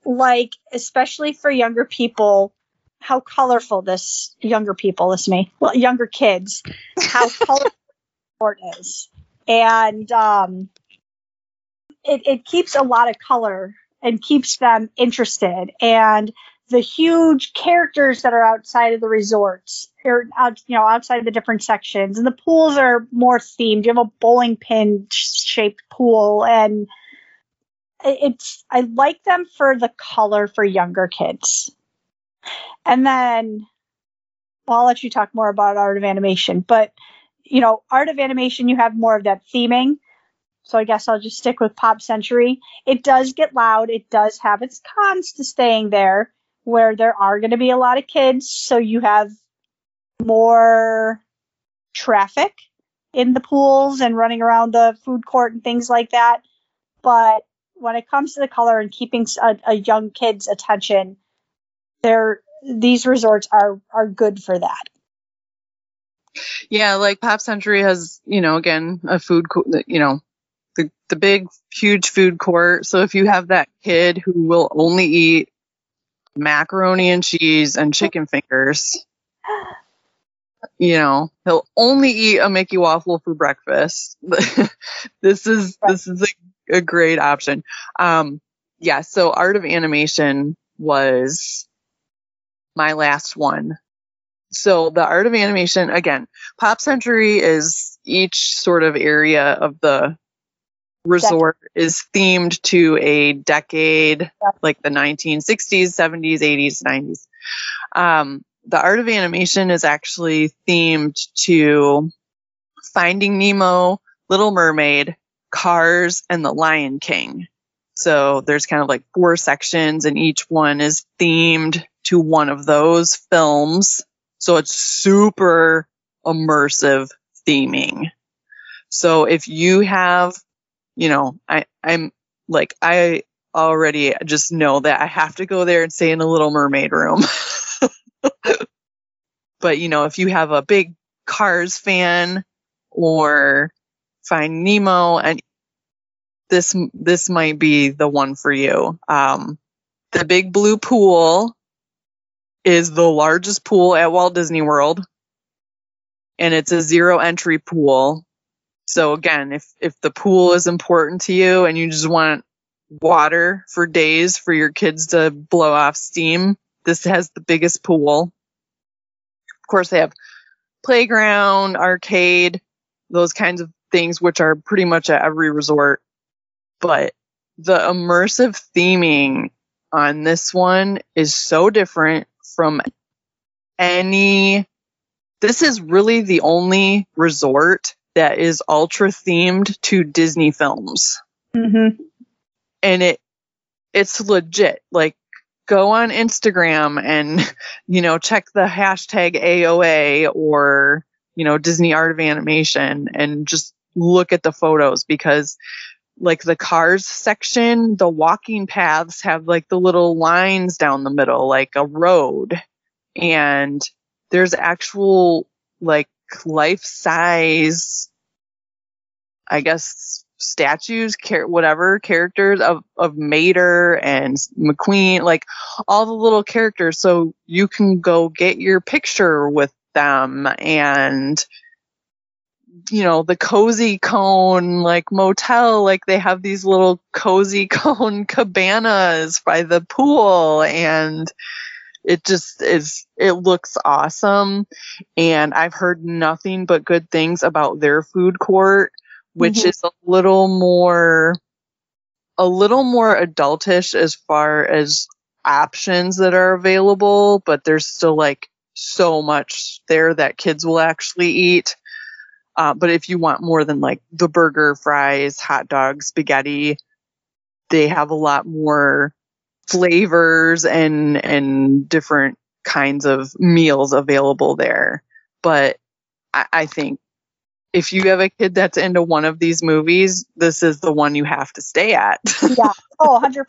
[SPEAKER 2] like, especially for younger people, how colorful this younger people, this me, well, younger kids, how colorful sport is. And um it, it keeps a lot of color and keeps them interested. And the huge characters that are outside of the resorts or out, you know, outside of the different sections and the pools are more themed. You have a bowling pin shaped pool and it's, I like them for the color for younger kids. And then well, I'll let you talk more about art of animation, but you know, art of animation, you have more of that theming so I guess I'll just stick with Pop Century. It does get loud. It does have its cons to staying there, where there are going to be a lot of kids. So you have more traffic in the pools and running around the food court and things like that. But when it comes to the color and keeping a, a young kid's attention, there these resorts are are good for that.
[SPEAKER 1] Yeah, like Pop Century has, you know, again, a food, co- you know, the, big, huge food court. So if you have that kid who will only eat macaroni and cheese and chicken fingers, you know, he'll only eat a Mickey waffle for breakfast. this is this is a, a great option. Um, yeah. So Art of Animation was my last one. So the Art of Animation again, Pop Century is each sort of area of the resort is themed to a decade, like the 1960s, 70s, 80s, 90s. Um, the art of animation is actually themed to Finding Nemo, Little Mermaid, Cars, and The Lion King. So there's kind of like four sections, and each one is themed to one of those films. So it's super immersive theming. So if you have you know, I, I'm like, I already just know that I have to go there and stay in a little mermaid room. but, you know, if you have a big Cars fan or Find Nemo and this, this might be the one for you. Um, the big blue pool is the largest pool at Walt Disney World. And it's a zero entry pool. So again, if, if the pool is important to you and you just want water for days for your kids to blow off steam, this has the biggest pool. Of course, they have playground, arcade, those kinds of things, which are pretty much at every resort. But the immersive theming on this one is so different from any. This is really the only resort that is ultra themed to Disney films.
[SPEAKER 2] Mm-hmm.
[SPEAKER 1] And it, it's legit. Like, go on Instagram and, you know, check the hashtag AOA or, you know, Disney Art of Animation and just look at the photos because like the cars section, the walking paths have like the little lines down the middle, like a road. And there's actual like life size, I guess, statues, char- whatever characters of, of Mater and McQueen, like all the little characters. So you can go get your picture with them and you know, the cozy cone like motel, like they have these little cozy cone cabanas by the pool and it just is, it looks awesome. And I've heard nothing but good things about their food court, which mm-hmm. is a little more, a little more adultish as far as options that are available, but there's still like so much there that kids will actually eat. Uh, but if you want more than like the burger, fries, hot dog spaghetti, they have a lot more flavors and and different kinds of meals available there. But I, I think if you have a kid that's into one of these movies, this is the one you have to stay at.
[SPEAKER 2] yeah. Oh, 100%.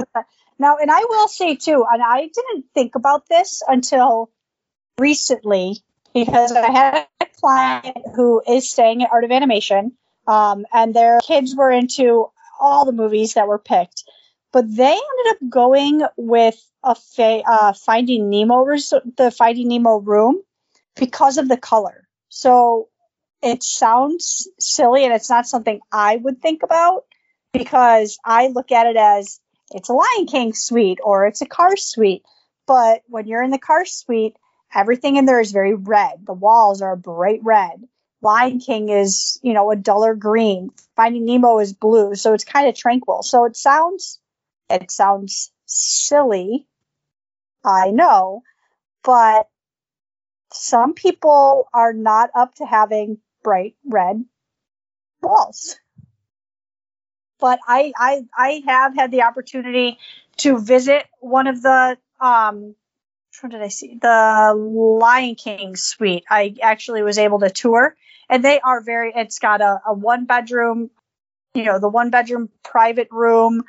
[SPEAKER 2] Now, and I will say too, and I didn't think about this until recently because I had a client who is staying at Art of Animation, um, and their kids were into all the movies that were picked, but they ended up going with a fa- uh, Finding Nemo, res- the Finding Nemo room, because of the color. So it sounds silly, and it's not something I would think about because I look at it as it's a Lion King suite or it's a car suite. But when you're in the car suite, Everything in there is very red. The walls are bright red. Lion King is, you know, a duller green. Finding Nemo is blue, so it's kind of tranquil. So it sounds, it sounds silly. I know, but some people are not up to having bright red walls. But I, I, I have had the opportunity to visit one of the um, what did I see? The Lion King suite. I actually was able to tour, and they are very. It's got a, a one bedroom, you know, the one bedroom private room,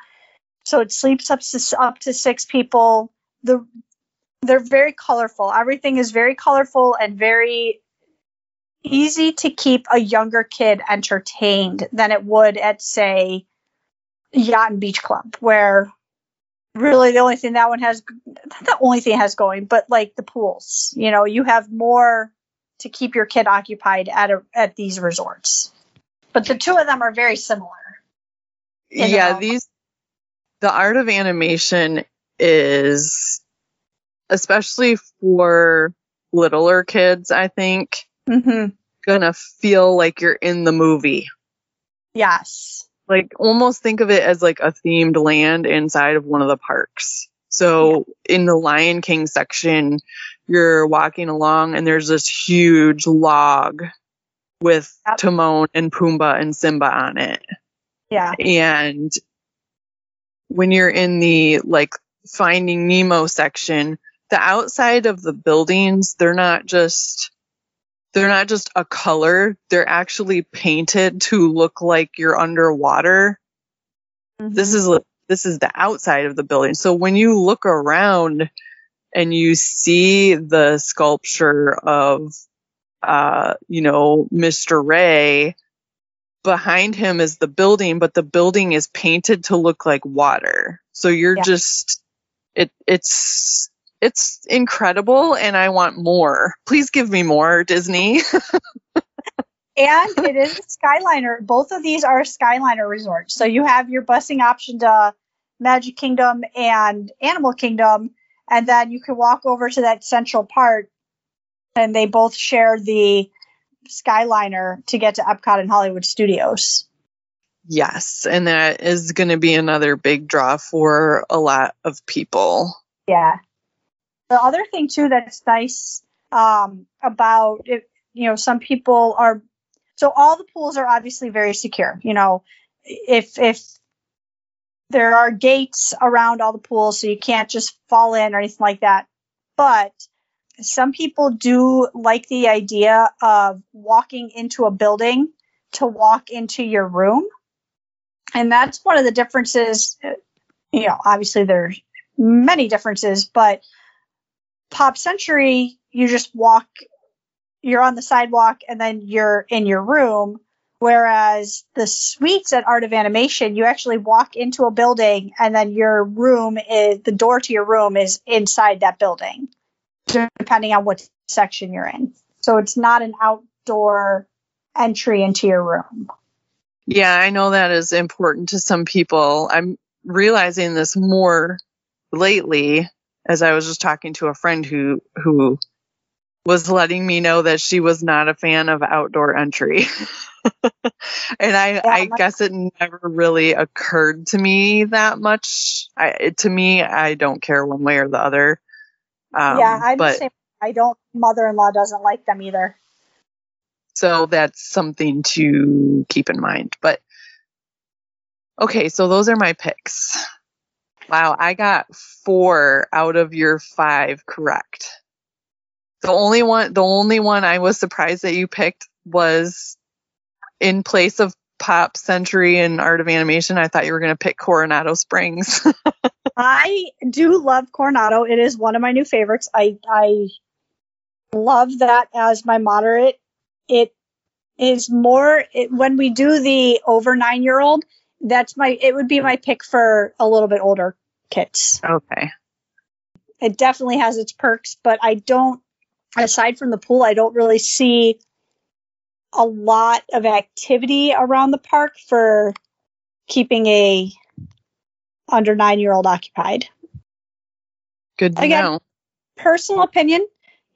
[SPEAKER 2] so it sleeps up to up to six people. The they're very colorful. Everything is very colorful and very easy to keep a younger kid entertained than it would at say Yacht and Beach Club, where really the only thing that one has the only thing has going but like the pools you know you have more to keep your kid occupied at a, at these resorts but the two of them are very similar
[SPEAKER 1] yeah these the art of animation is especially for littler kids i think
[SPEAKER 2] mm-hmm.
[SPEAKER 1] gonna feel like you're in the movie
[SPEAKER 2] yes
[SPEAKER 1] like almost think of it as like a themed land inside of one of the parks. So yeah. in the Lion King section, you're walking along and there's this huge log with yep. Timon and Pumbaa and Simba on it.
[SPEAKER 2] Yeah.
[SPEAKER 1] And when you're in the like Finding Nemo section, the outside of the buildings, they're not just they're not just a color, they're actually painted to look like you're underwater. Mm-hmm. This is this is the outside of the building. So when you look around and you see the sculpture of uh, you know, Mr. Ray, behind him is the building, but the building is painted to look like water. So you're yeah. just it it's it's incredible and I want more. Please give me more, Disney.
[SPEAKER 2] and it is a Skyliner. Both of these are Skyliner resorts. So you have your busing option to Magic Kingdom and Animal Kingdom, and then you can walk over to that central part, and they both share the Skyliner to get to Epcot and Hollywood Studios.
[SPEAKER 1] Yes, and that is going to be another big draw for a lot of people.
[SPEAKER 2] Yeah. The other thing too that's nice um, about it, you know, some people are so all the pools are obviously very secure. You know, if if there are gates around all the pools, so you can't just fall in or anything like that. But some people do like the idea of walking into a building to walk into your room. And that's one of the differences. You know, obviously there's many differences, but Pop Century, you just walk, you're on the sidewalk and then you're in your room. Whereas the suites at Art of Animation, you actually walk into a building and then your room is, the door to your room is inside that building, depending on what section you're in. So it's not an outdoor entry into your room.
[SPEAKER 1] Yeah, I know that is important to some people. I'm realizing this more lately as I was just talking to a friend who who was letting me know that she was not a fan of outdoor entry. and I, yeah, I guess it never really occurred to me that much. I, to me, I don't care one way or the other.
[SPEAKER 2] Um, yeah, I'm but, the same. I don't. Mother-in-law doesn't like them either.
[SPEAKER 1] So that's something to keep in mind. But okay, so those are my picks. Wow, I got four out of your five correct. The only one, the only one I was surprised that you picked was in place of Pop Century and Art of Animation. I thought you were going to pick Coronado Springs.
[SPEAKER 2] I do love Coronado. It is one of my new favorites. I I love that as my moderate. It is more it, when we do the over nine year old that's my it would be my pick for a little bit older kids.
[SPEAKER 1] Okay.
[SPEAKER 2] It definitely has its perks, but I don't aside from the pool, I don't really see a lot of activity around the park for keeping a under 9-year-old occupied.
[SPEAKER 1] Good to Again, know.
[SPEAKER 2] Personal opinion,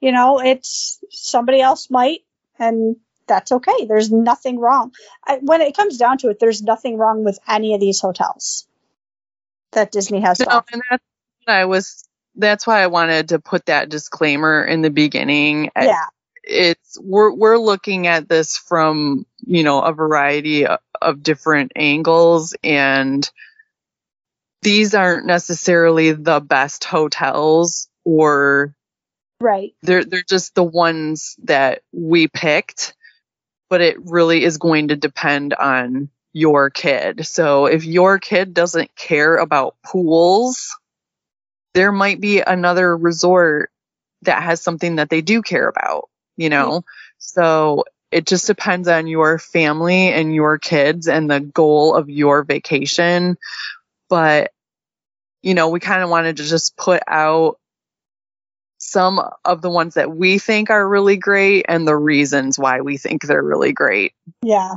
[SPEAKER 2] you know, it's somebody else might and that's okay. There's nothing wrong. I, when it comes down to it, there's nothing wrong with any of these hotels that Disney has. No,
[SPEAKER 1] and that's I was. That's why I wanted to put that disclaimer in the beginning.
[SPEAKER 2] Yeah.
[SPEAKER 1] It's we're we're looking at this from you know a variety of, different angles and these aren't necessarily the best hotels or
[SPEAKER 2] right
[SPEAKER 1] they're they're just the ones that we picked but it really is going to depend on your kid. So if your kid doesn't care about pools, there might be another resort that has something that they do care about, you know? So it just depends on your family and your kids and the goal of your vacation. But, you know, we kind of wanted to just put out some of the ones that we think are really great and the reasons why we think they're really great.
[SPEAKER 2] Yeah.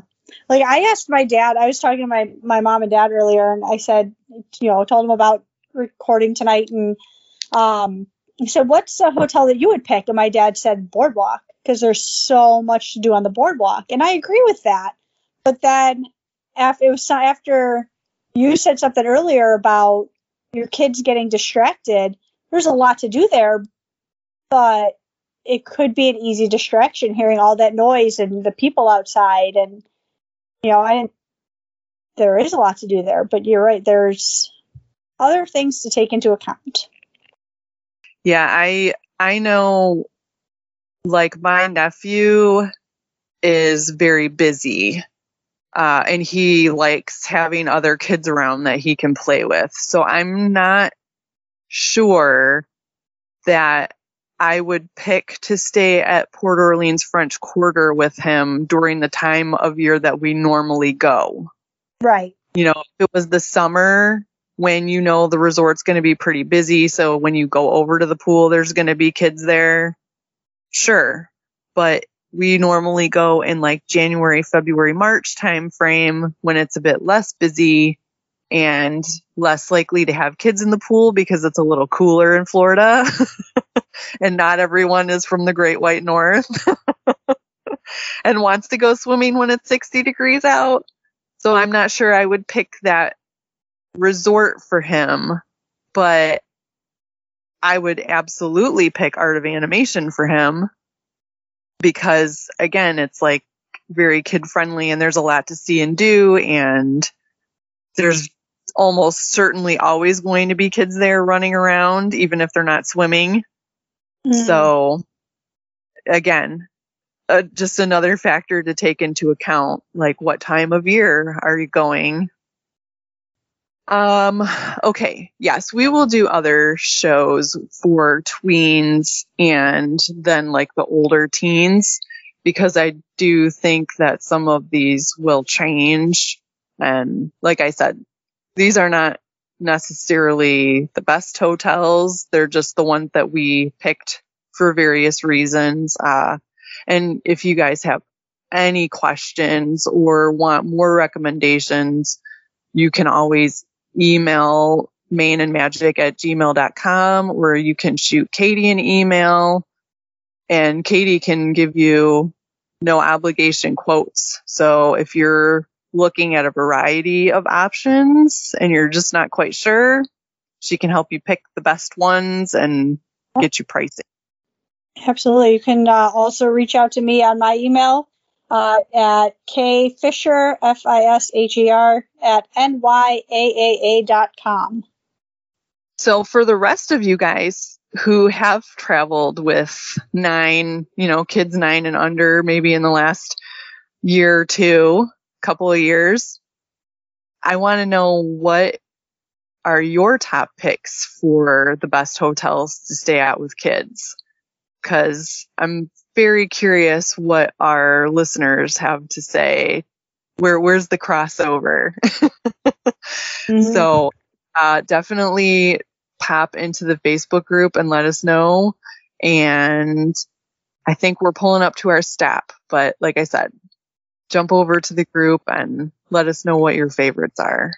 [SPEAKER 2] Like I asked my dad, I was talking to my, my mom and dad earlier and I said, you know, told him about recording tonight and um he said, What's a hotel that you would pick? And my dad said boardwalk because there's so much to do on the boardwalk. And I agree with that. But then after it was after you said something earlier about your kids getting distracted, there's a lot to do there, but it could be an easy distraction hearing all that noise and the people outside and you know i there is a lot to do there but you're right there's other things to take into account
[SPEAKER 1] yeah i i know like my nephew is very busy uh, and he likes having other kids around that he can play with so i'm not sure that I would pick to stay at Port Orleans French Quarter with him during the time of year that we normally go.
[SPEAKER 2] Right.
[SPEAKER 1] You know, if it was the summer when you know the resort's going to be pretty busy. So when you go over to the pool, there's going to be kids there. Sure. But we normally go in like January, February, March time frame when it's a bit less busy and less likely to have kids in the pool because it's a little cooler in Florida and not everyone is from the great white north and wants to go swimming when it's 60 degrees out. So I'm not sure I would pick that resort for him, but I would absolutely pick Art of Animation for him because again, it's like very kid friendly and there's a lot to see and do and there's almost certainly always going to be kids there running around even if they're not swimming. Mm. So again, uh, just another factor to take into account like what time of year are you going um, okay. Yes, we will do other shows for tweens and then like the older teens because I do think that some of these will change. And like I said, these are not necessarily the best hotels. They're just the ones that we picked for various reasons. Uh, and if you guys have any questions or want more recommendations, you can always email main and magic at gmail.com or you can shoot Katie an email and Katie can give you no obligation quotes. So if you're looking at a variety of options and you're just not quite sure, she can help you pick the best ones and get you pricing.
[SPEAKER 2] Absolutely. You can uh, also reach out to me on my email, uh, at K Fisher, F I S H E R, at NYAAA.com.
[SPEAKER 1] So for the rest of you guys who have traveled with nine, you know, kids nine and under, maybe in the last year or two, couple of years, I want to know what are your top picks for the best hotels to stay at with kids? Cause I'm very curious what our listeners have to say. Where where's the crossover? mm-hmm. So uh, definitely pop into the Facebook group and let us know. And I think we're pulling up to our step, but like I said, jump over to the group and let us know what your favorites are.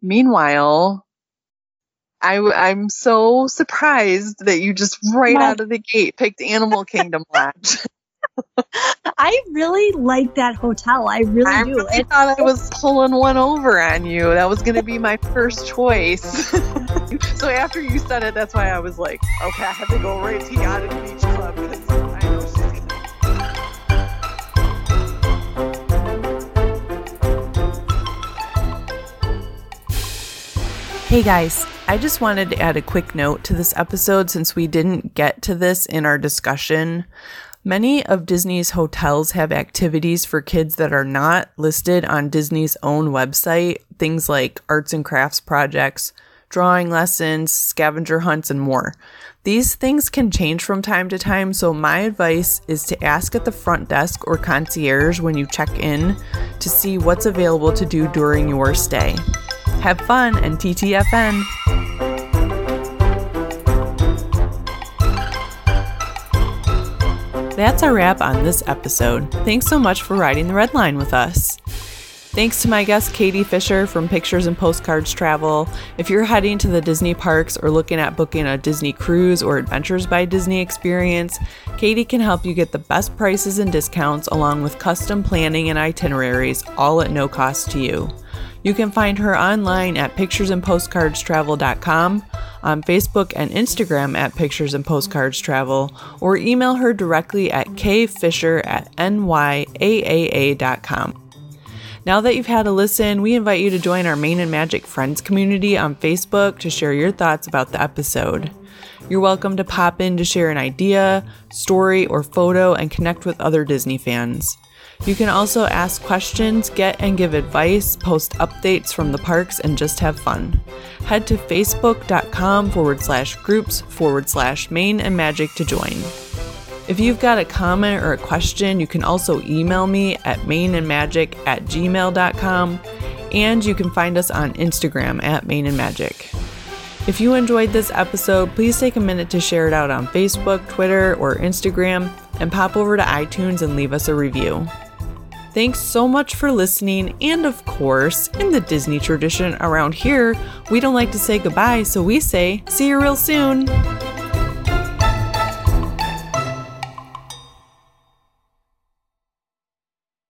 [SPEAKER 1] Meanwhile, I, I'm so surprised that you just right My- out of the gate picked Animal Kingdom Lodge.
[SPEAKER 2] I really like that hotel. I really
[SPEAKER 1] I
[SPEAKER 2] do.
[SPEAKER 1] Really thought I was pulling one over on you. That was going to be my first choice. so after you said it, that's why I was like, okay, I have to go right to Yacht and Beach Club because I know she's Hey guys, I just wanted to add a quick note to this episode since we didn't get to this in our discussion. Many of Disney's hotels have activities for kids that are not listed on Disney's own website, things like arts and crafts projects, drawing lessons, scavenger hunts, and more. These things can change from time to time, so my advice is to ask at the front desk or concierge when you check in to see what's available to do during your stay. Have fun and TTFN! That's our wrap on this episode. Thanks so much for riding the red line with us. Thanks to my guest Katie Fisher from Pictures and Postcards Travel. If you're heading to the Disney parks or looking at booking a Disney cruise or Adventures by Disney experience, Katie can help you get the best prices and discounts along with custom planning and itineraries, all at no cost to you. You can find her online at picturesandpostcardstravel.com, on Facebook and Instagram at Pictures and Postcards Travel, or email her directly at kfisher at nyaaa.com. Now that you've had a listen, we invite you to join our Main and Magic Friends community on Facebook to share your thoughts about the episode. You're welcome to pop in to share an idea, story, or photo and connect with other Disney fans. You can also ask questions, get and give advice, post updates from the parks, and just have fun. Head to facebook.com forward slash groups forward slash main and magic to join. If you've got a comment or a question, you can also email me at mainandmagic at gmail.com. and you can find us on Instagram at Main and Magic. If you enjoyed this episode, please take a minute to share it out on Facebook, Twitter, or Instagram, and pop over to iTunes and leave us a review. Thanks so much for listening, and of course, in the Disney tradition around here, we don't like to say goodbye, so we say, see you real soon!